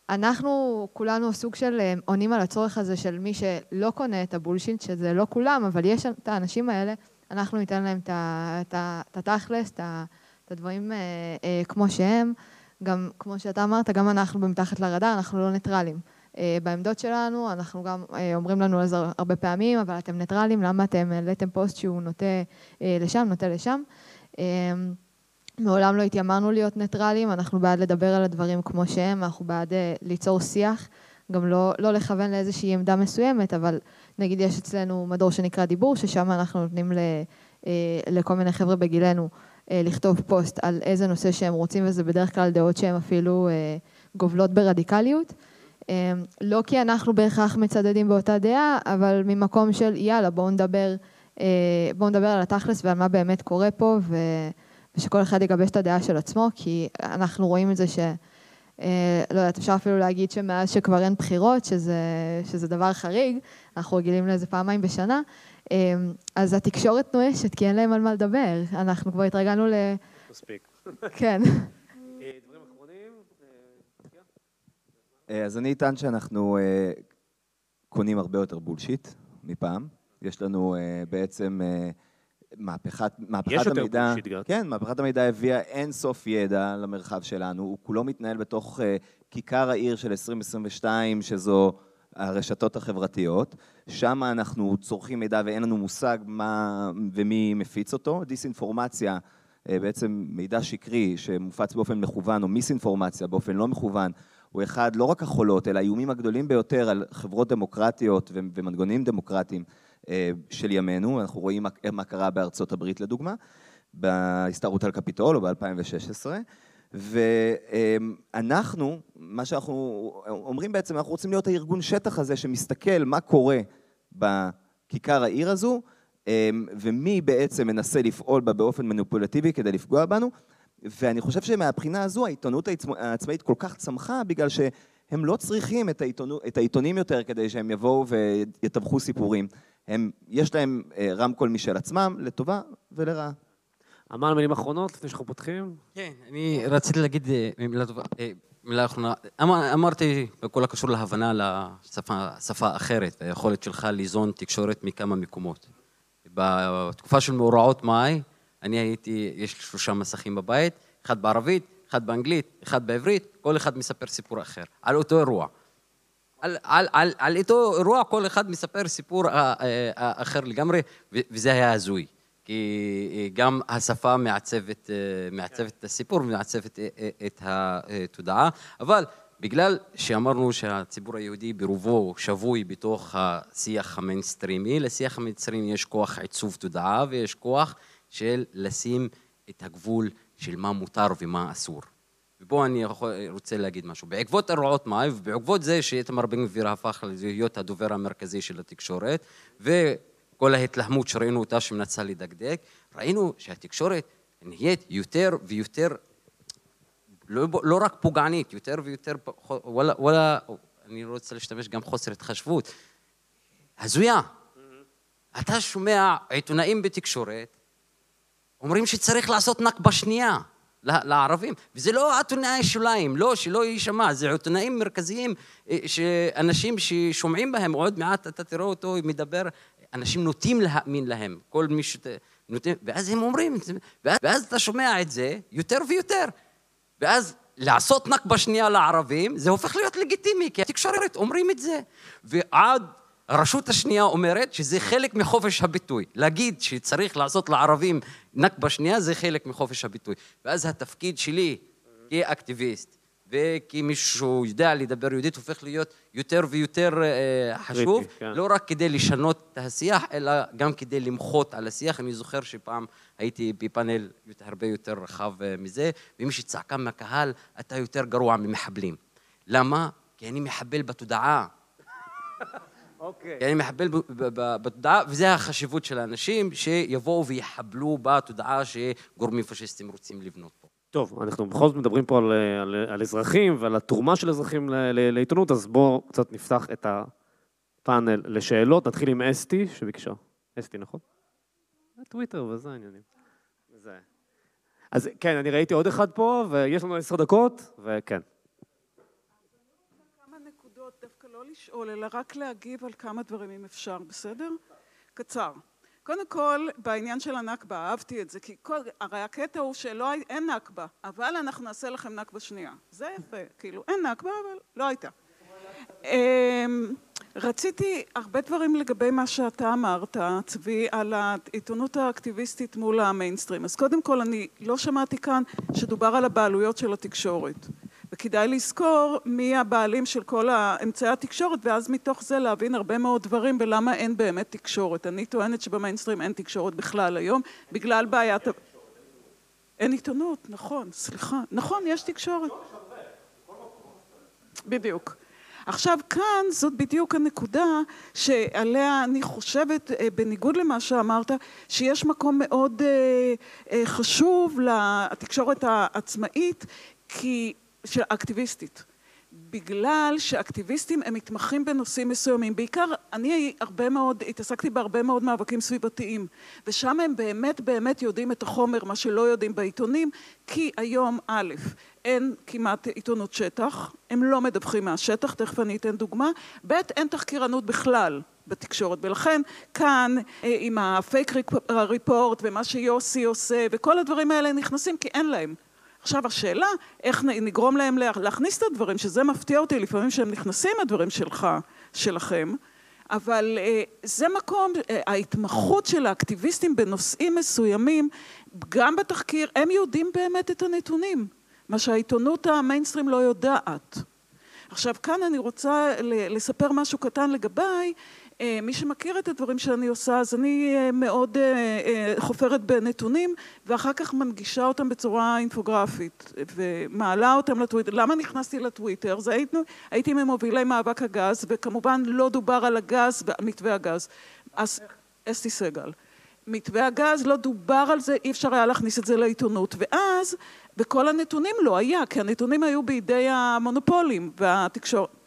H: אנחנו כולנו סוג של אה, עונים על הצורך הזה של מי שלא קונה את הבולשיט, שזה לא כולם, אבל יש את האנשים האלה, אנחנו ניתן להם את התכלס, את הדברים אה, כמו שהם. גם, כמו שאתה אמרת, גם אנחנו במתחת לרדאר, אנחנו לא ניטרלים. Uh, בעמדות שלנו, אנחנו גם uh, אומרים לנו על זה הרבה פעמים, אבל אתם ניטרלים, למה אתם העליתם פוסט שהוא נוטה uh, לשם, נוטה לשם. Uh, מעולם לא התיימרנו להיות ניטרלים, אנחנו בעד לדבר על הדברים כמו שהם, אנחנו בעד ליצור שיח, גם לא, לא לכוון לאיזושהי עמדה מסוימת, אבל נגיד יש אצלנו מדור שנקרא דיבור, ששם אנחנו נותנים ל, לכל מיני חבר'ה בגילנו אה, לכתוב פוסט על איזה נושא שהם רוצים, וזה בדרך כלל דעות שהן אפילו אה, גובלות ברדיקליות. אה, לא כי אנחנו בהכרח מצדדים באותה דעה, אבל ממקום של יאללה, בואו נדבר, בואו נדבר על התכלס ועל מה באמת קורה פה. ושכל אחד יגבש את הדעה של עצמו, כי אנחנו רואים את זה ש... לא יודעת, אפשר אפילו להגיד שמאז שכבר אין בחירות, שזה, שזה דבר חריג, אנחנו רגילים לזה פעמיים בשנה, אמ, אז התקשורת נואשת, כי אין להם על מה לדבר. אנחנו כבר התרגלנו ל...
B: מספיק. [laughs]
H: כן.
B: אה, דברים אחרונים?
E: אה, אה, אז אני אטען שאנחנו קונים הרבה יותר בולשיט מפעם. יש לנו בעצם מהפכת, מהפכת
B: יש
E: המידע...
B: יש יותר בולשיט גם.
E: כן, מהפכת המידע הביאה אין סוף ידע למרחב שלנו. הוא כולו מתנהל בתוך כיכר העיר של 2022, שזו... הרשתות החברתיות, שם אנחנו צורכים מידע ואין לנו מושג מה ומי מפיץ אותו. דיסאינפורמציה, אה, בעצם מידע שקרי שמופץ באופן מכוון או מיסאינפורמציה באופן לא מכוון, הוא אחד, לא רק החולות, אלא האיומים הגדולים ביותר על חברות דמוקרטיות ומנגונים דמוקרטיים אה, של ימינו. אנחנו רואים מה קרה בארצות הברית לדוגמה, בהסתערות על קפיטול או ב-2016. ואנחנו, מה שאנחנו אומרים בעצם, אנחנו רוצים להיות הארגון שטח הזה שמסתכל מה קורה בכיכר העיר הזו, אמ, ומי בעצם מנסה לפעול בה באופן מניפולטיבי כדי לפגוע בנו. ואני חושב שמהבחינה הזו העיתונות העצמאית כל כך צמחה, בגלל שהם לא צריכים את, העיתונו, את העיתונים יותר כדי שהם יבואו ויתווכו סיפורים. הם, יש להם אה, רמקול משל עצמם, לטובה ולרעה.
B: אמרנו מילים אחרונות לפני שאנחנו פותחים?
F: כן, אני רציתי להגיד אה, מילה טובה. אה, מילה אחרונה. אמר, אמרתי בכל הקשור להבנה לשפה אחרת, היכולת שלך ליזון תקשורת מכמה מקומות. בתקופה של מאורעות מאי, אני הייתי, יש לי שלושה מסכים בבית, אחד בערבית, אחד באנגלית, אחד בעברית, כל אחד מספר סיפור אחר, על אותו אירוע. על, על, על, על אותו אירוע כל אחד מספר סיפור אה, אחר לגמרי, וזה היה הזוי. כי אה, גם השפה מעצבת, אה, מעצבת את הסיפור ומעצבת אה, את התודעה, אבל בגלל שאמרנו שהציבור היהודי ברובו שבוי בתוך השיח המיינסטרימי, לשיח המיינסטרימי יש כוח עיצוב תודעה ויש כוח של לשים את הגבול של מה מותר ומה אסור. ופה אני רוצה להגיד משהו. בעקבות אירועות מאי ובעקבות זה שאיתמר בן גביר הפך להיות הדובר המרכזי של התקשורת וכל ההתלהמות שראינו אותה שמנסה לדקדק, ראינו שהתקשורת נהיית יותר ויותר לא, לא רק פוגענית, יותר ויותר, וואלה, וואלה, אני לא רוצה להשתמש גם חוסר התחשבות, הזויה. Mm-hmm. אתה שומע עיתונאים בתקשורת אומרים שצריך לעשות נכבה שנייה לערבים, וזה לא עיתונאי שוליים, לא, שלא יישמע, זה עיתונאים מרכזיים, אה, שאנשים ששומעים בהם, עוד מעט אתה תראה אותו מדבר, אנשים נוטים להאמין להם, כל מי ש... ואז הם אומרים, ואז, ואז אתה שומע את זה יותר ויותר. ואז לעשות נכבה שנייה לערבים, זה הופך להיות לגיטימי, כי התקשורת אומרים את זה. ועד הרשות השנייה אומרת שזה חלק מחופש הביטוי. להגיד שצריך לעשות לערבים נכבה שנייה זה חלק מחופש הביטוי. ואז התפקיד שלי כאקטיביסט וכמישהו יודע לדבר יהודית הופך להיות יותר ויותר אה, חשוב, כן. לא רק כדי לשנות את השיח, אלא גם כדי למחות על השיח. אני זוכר שפעם הייתי בפאנל הרבה יותר רחב אה, מזה, ומי שצעקה מהקהל, אתה יותר גרוע ממחבלים. למה? כי אני מחבל בתודעה. אוקיי. כי אני מחבל בתודעה, וזה החשיבות של האנשים, שיבואו ויחבלו בתודעה שגורמים פשיסטים רוצים לבנות.
B: טוב, אנחנו בכל זאת מדברים פה על, על, על אזרחים ועל התרומה של אזרחים ל, ל, לעיתונות, אז בואו קצת נפתח את הפאנל לשאלות. נתחיל עם אסתי שביקשה. אסתי, נכון? טוויטר וזה העניינים. זה. אז כן, אני ראיתי עוד אחד פה, ויש לנו עשר דקות, וכן.
I: כמה נקודות, דווקא לא לשאול, אלא רק להגיב על כמה דברים אם אפשר, בסדר? קצר. קודם כל, בעניין של הנכבה, אהבתי את זה, כי כל, הרי הקטע הוא שלא, אין נכבה, אבל אנחנו נעשה לכם נכבה שנייה. זה יפה, כאילו, אין נכבה, אבל לא הייתה. אמ, רציתי הרבה דברים לגבי מה שאתה אמרת, צבי, על העיתונות האקטיביסטית מול המיינסטרים. אז קודם כל, אני לא שמעתי כאן שדובר על הבעלויות של התקשורת. וכדאי לזכור מי הבעלים של כל אמצעי התקשורת ואז מתוך זה להבין הרבה מאוד דברים ולמה אין באמת תקשורת. אני טוענת שבמיינסטרים אין תקשורת בכלל היום בגלל בעיית... אין עיתונות, נכון, סליחה. נכון, יש תקשורת. בדיוק. עכשיו כאן זאת בדיוק הנקודה שעליה אני חושבת, אה, בניגוד למה שאמרת, שיש מקום מאוד אה, אה, חשוב לתקשורת העצמאית, כי של אקטיביסטית. בגלל שאקטיביסטים הם מתמחים בנושאים מסוימים. בעיקר אני הרבה מאוד, התעסקתי בהרבה מאוד מאבקים סביבתיים, ושם הם באמת באמת יודעים את החומר, מה שלא יודעים בעיתונים, כי היום א', אין כמעט עיתונות שטח, הם לא מדווחים מהשטח, תכף אני אתן דוגמה, ב', אין תחקירנות בכלל. בתקשורת ולכן כאן אה, עם הפייק ריפורט ומה שיוסי עושה וכל הדברים האלה נכנסים כי אין להם עכשיו השאלה, איך נגרום להם להכניס את הדברים, שזה מפתיע אותי לפעמים שהם נכנסים הדברים שלך, שלכם, אבל אה, זה מקום, אה, ההתמחות של האקטיביסטים בנושאים מסוימים, גם בתחקיר, הם יודעים באמת את הנתונים, מה שהעיתונות המיינסטרים לא יודעת. עכשיו כאן אני רוצה לספר משהו קטן לגביי, מי שמכיר את הדברים שאני עושה, אז אני אה, מאוד אה, חופרת בנתונים ואחר כך מנגישה אותם בצורה אינפוגרפית ומעלה אותם לטוויטר. למה נכנסתי לטוויטר? זה הייתי, הייתי ממובילי מאבק הגז וכמובן לא דובר על הגז, מתווה הגז. אז אסתי סגל. מתווה הגז, לא דובר על זה, אי אפשר היה להכניס את זה לעיתונות. ואז, בכל הנתונים לא היה, כי הנתונים היו בידי המונופולים והתקשורת.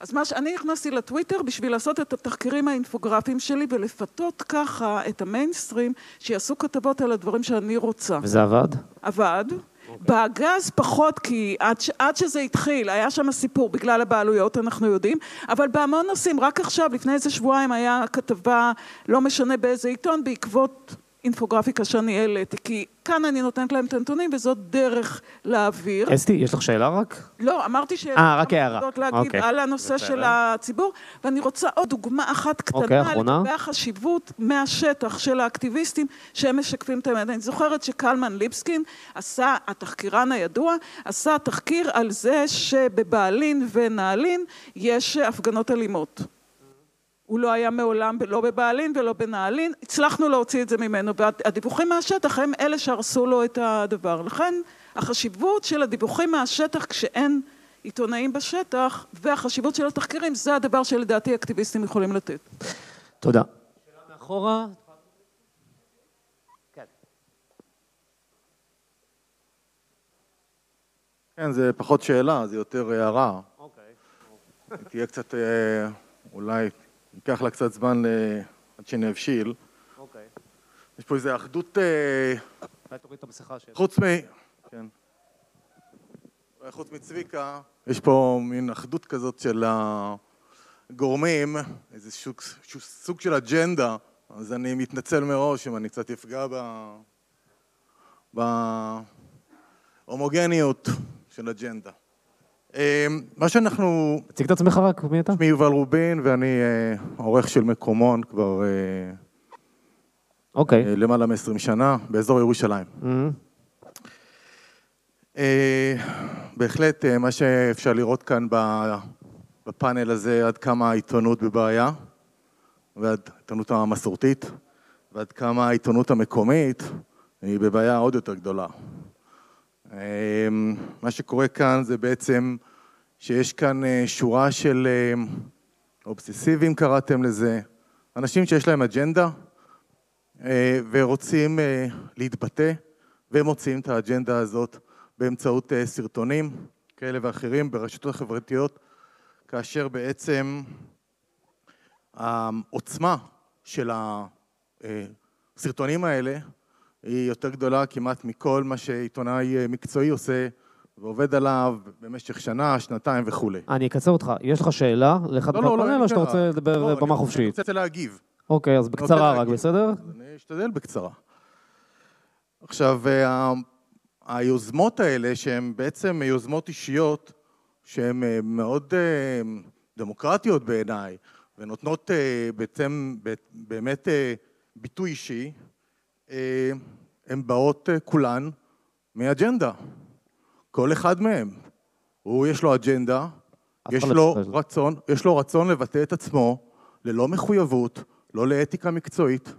I: אז מה שאני נכנסתי לטוויטר בשביל לעשות את התחקירים האינפוגרפיים שלי ולפתות ככה את המיינסטרים שיעשו כתבות על הדברים שאני רוצה.
B: וזה עבד?
I: עבד. בגז פחות כי עד, עד שזה התחיל היה שם סיפור בגלל הבעלויות אנחנו יודעים אבל בהמון נושאים רק עכשיו לפני איזה שבועיים היה כתבה לא משנה באיזה עיתון בעקבות אינפוגרפיקה שאני העליתי כי כאן אני נותנת להם את הנתונים, וזאת דרך להעביר.
B: אסתי, יש לך שאלה רק?
I: לא, אמרתי ש...
B: אה, רק הערה.
I: להגיד
B: אוקיי.
I: על הנושא
B: בסדר.
I: של הציבור, ואני רוצה עוד דוגמה אחת קטנה
B: אוקיי, אחרונה.
I: לגבי החשיבות מהשטח של האקטיביסטים שהם משקפים את האמת. אני זוכרת שקלמן ליבסקין עשה, התחקירן הידוע, עשה תחקיר על זה שבבעלין ונעלין יש הפגנות אלימות. הוא לא היה מעולם לא בבעלין ולא בנעלין, הצלחנו להוציא את זה ממנו, והדיווחים מהשטח הם אלה שהרסו לו את הדבר. לכן החשיבות של הדיווחים מהשטח כשאין עיתונאים בשטח, והחשיבות של התחקירים, זה הדבר שלדעתי אקטיביסטים יכולים לתת.
B: תודה.
C: מאחורה.
J: כן, זה פחות שאלה, זה יותר הערה.
B: אוקיי.
J: תהיה קצת, אה, אולי ייקח לה קצת זמן ל- עד שנבשיל.
B: אוקיי.
J: יש פה איזו אחדות, אה,
B: אולי תוריד את המסכה של...
J: חוץ מ... כן. חוץ מצביקה, יש פה מין אחדות כזאת של הגורמים, איזה שוק, שוק, סוג של אג'נדה, אז אני מתנצל מראש אם אני קצת אפגע ב... בהומוגניות של אג'נדה. אה, מה שאנחנו...
B: תציג את עצמך רק, מי אתה?
J: שמי יובל רובין ואני אה, עורך של מקומון כבר אה,
B: אוקיי.
J: אה, למעלה מ-20 שנה, באזור ירושלים. בהחלט, מה שאפשר לראות כאן בפאנל הזה, עד כמה העיתונות בבעיה, ועד העיתונות המסורתית, ועד כמה העיתונות המקומית היא בבעיה עוד יותר גדולה. אה, מה שקורה כאן זה בעצם שיש כאן אה, שורה של אה, אובססיבים קראתם לזה, אנשים שיש להם אג'נדה אה, ורוצים אה, להתבטא, והם מוציאים את האג'נדה הזאת באמצעות סרטונים כאלה ואחרים ברשתות החברתיות, כאשר בעצם העוצמה של הסרטונים האלה היא יותר גדולה כמעט מכל מה שעיתונאי אה, מקצועי עושה ועובד עליו במשך שנה, שנתיים וכולי.
B: אני אקצר אותך. יש לך שאלה לאחד
J: לא, לא, לא, אין
B: או שאתה. רוצה לדבר
J: לא,
B: במה
J: אני
B: חופשית?
J: רוצה להגיב.
B: אוקיי, אז
J: אני
B: בקצרה רק. בסדר?
J: אני אשתדל בקצרה. עכשיו, היוזמות האלה, שהן בעצם יוזמות אישיות, שהן אה, מאוד אה, דמוקרטיות בעיניי, ונותנות אה, בעצם באמת אה, ביטוי אישי, אה, הן באות אה, כולן מאג'נדה. כל אחד מהם. הוא, יש לו אג'נדה, יש
B: לא
J: לו. רצון, יש לו רצון לבטא את עצמו ללא מחויבות, לא לאתיקה מקצועית,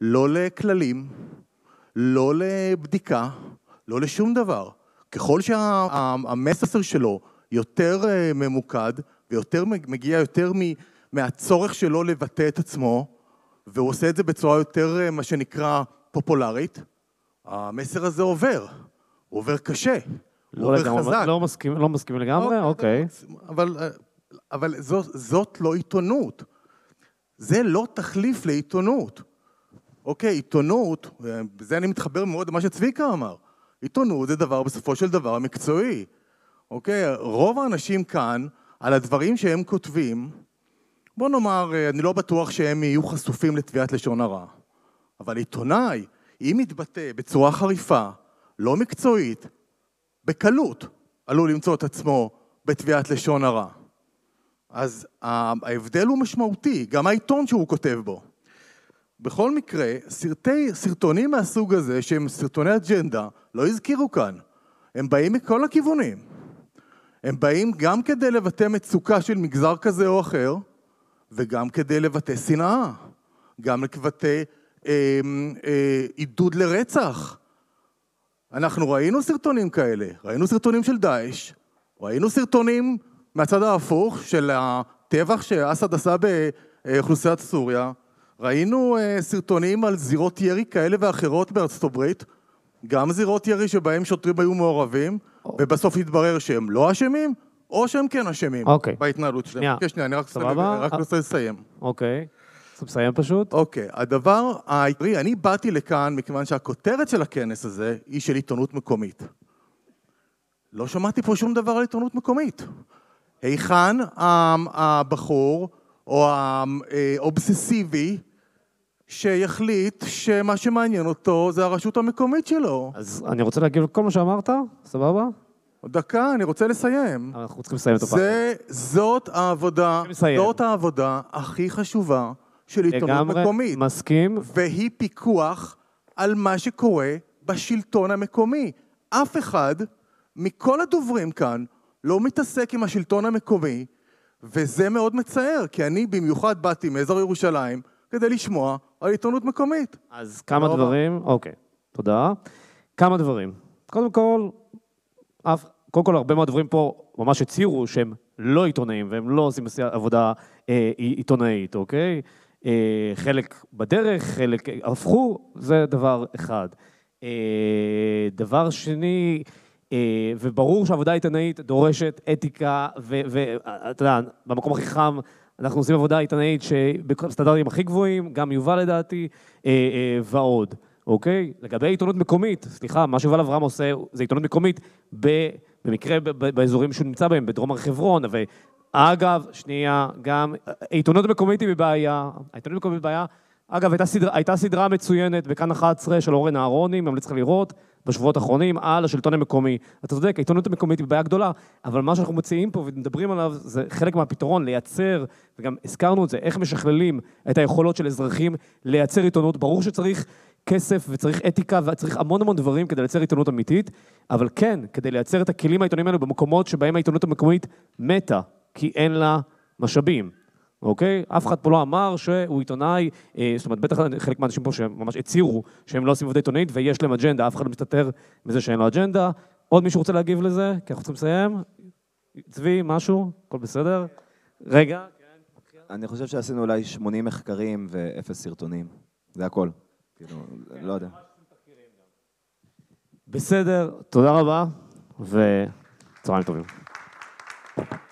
J: לא לכללים, לא לבדיקה, לא לשום דבר. ככל שהמסר שלו יותר אה, ממוקד ויותר מג- מגיע יותר מהצורך שלו לבטא את עצמו, והוא עושה את זה בצורה יותר, אה, מה שנקרא, פופולרית, המסר הזה עובר. הוא עובר קשה. הוא
B: לא
J: עובר
B: לגמרי,
J: חזק.
B: לא מסכים, לא מסכים לגמרי, אוקיי.
J: אבל, אבל זו, זאת לא עיתונות. זה לא תחליף לעיתונות. אוקיי, עיתונות, בזה אני מתחבר מאוד למה שצביקה אמר. עיתונות זה דבר בסופו של דבר מקצועי. אוקיי, רוב האנשים כאן, על הדברים שהם כותבים, בוא נאמר, אני לא בטוח שהם יהיו חשופים לתביעת לשון הרע. אבל עיתונאי, אם יתבטא בצורה חריפה, לא מקצועית, בקלות עלול למצוא את עצמו בתביעת לשון הרע. אז ההבדל הוא משמעותי, גם העיתון שהוא כותב בו. בכל מקרה, סרטי, סרטונים מהסוג הזה, שהם סרטוני אג'נדה, לא הזכירו כאן. הם באים מכל הכיוונים. הם באים גם כדי לבטא מצוקה של מגזר כזה או אחר, וגם כדי לבטא שנאה. גם לבטא אה, אה, עידוד לרצח. אנחנו ראינו סרטונים כאלה, ראינו סרטונים של דאעש, ראינו סרטונים מהצד ההפוך של הטבח שאסד עשה באוכלוסיית סוריה, ראינו אה, סרטונים על זירות ירי כאלה ואחרות בארצות הברית, גם זירות ירי שבהם שוטרים היו מעורבים, ובסוף התברר שהם לא אשמים, או שהם כן אשמים
B: אוקיי.
J: בהתנהלות שלהם.
B: שנייה.
J: אוקיי, שנייה, אני רק
B: סבבה?
J: רק רוצה לסיים.
B: אוקיי. אז מסיים פשוט.
J: אוקיי, הדבר העיקרי, אני באתי לכאן מכיוון שהכותרת של הכנס הזה היא של עיתונות מקומית. לא שמעתי פה שום דבר על עיתונות מקומית. היכן הבחור או האובססיבי שיחליט שמה שמעניין אותו זה הרשות המקומית שלו.
B: אז אני רוצה להגיב לכל מה שאמרת, סבבה?
J: דקה, אני רוצה לסיים.
B: אנחנו צריכים לסיים את.
J: זה, זאת העבודה, זאת העבודה הכי חשובה של עיתונות
B: לגמרי
J: מקומית.
B: מסכים.
J: והיא פיקוח על מה שקורה בשלטון המקומי. אף אחד מכל הדוברים כאן לא מתעסק עם השלטון המקומי, וזה מאוד מצער, כי אני במיוחד באתי מאזור ירושלים כדי לשמוע על עיתונות מקומית.
B: אז כמה דברים, אוקיי, תודה. כמה דברים. קודם כל, אף, קודם כל הרבה מהדוברים פה ממש הצהירו שהם לא עיתונאים והם לא עושים עבודה אה, עיתונאית, אוקיי? אה, חלק בדרך, חלק הפכו, זה דבר אחד. אה, דבר שני, אה, וברור שעבודה עיתונאית דורשת אתיקה, ואתה יודע, במקום הכי חם אנחנו עושים עבודה עיתונאית שבסטנדרטים הכי גבוהים, גם יובל לדעתי, אה, אה, ועוד, אוקיי? לגבי עיתונות מקומית, סליחה, מה שיובל אברהם עושה זה עיתונות מקומית במקרה באזורים שהוא נמצא בהם, בדרום הר חברון, ואגב, שנייה, גם עיתונות מקומית היא בבעיה, העיתונות מקומית בבעיה, אגב, הייתה סדרה, הייתה סדרה מצוינת בכאן 11 של אורן אהרוני, ממליץ לך לראות, בשבועות האחרונים, על השלטון המקומי. אתה צודק, העיתונות המקומית היא בעיה גדולה, אבל מה שאנחנו מציעים פה ומדברים עליו, זה חלק מהפתרון, לייצר, וגם הזכרנו את זה, איך משכללים את היכולות של אזרחים לייצר עיתונות. ברור שצריך כסף וצריך אתיקה וצריך המון המון דברים כדי לייצר עיתונות אמיתית, אבל כן, כדי לייצר את הכלים העיתוניים האלו במקומות שבהם העיתונות המקומית מתה, כי אין לה משאבים. אוקיי? אף אחד פה לא אמר שהוא עיתונאי, אה, זאת אומרת, בטח חלק מהאנשים פה שממש הצהירו שהם לא עושים עבודה עיתונאית ויש להם אג'נדה, אף אחד לא מסתתר מזה שאין לו אג'נדה. עוד מישהו רוצה להגיב לזה? כי אנחנו צריכים לסיים. צבי, משהו? הכל בסדר? רגע.
E: אני חושב שעשינו אולי 80 מחקרים ואפס סרטונים. זה הכל. כאילו, לא יודע.
B: בסדר, תודה רבה, וצהריים טובים. Thank you.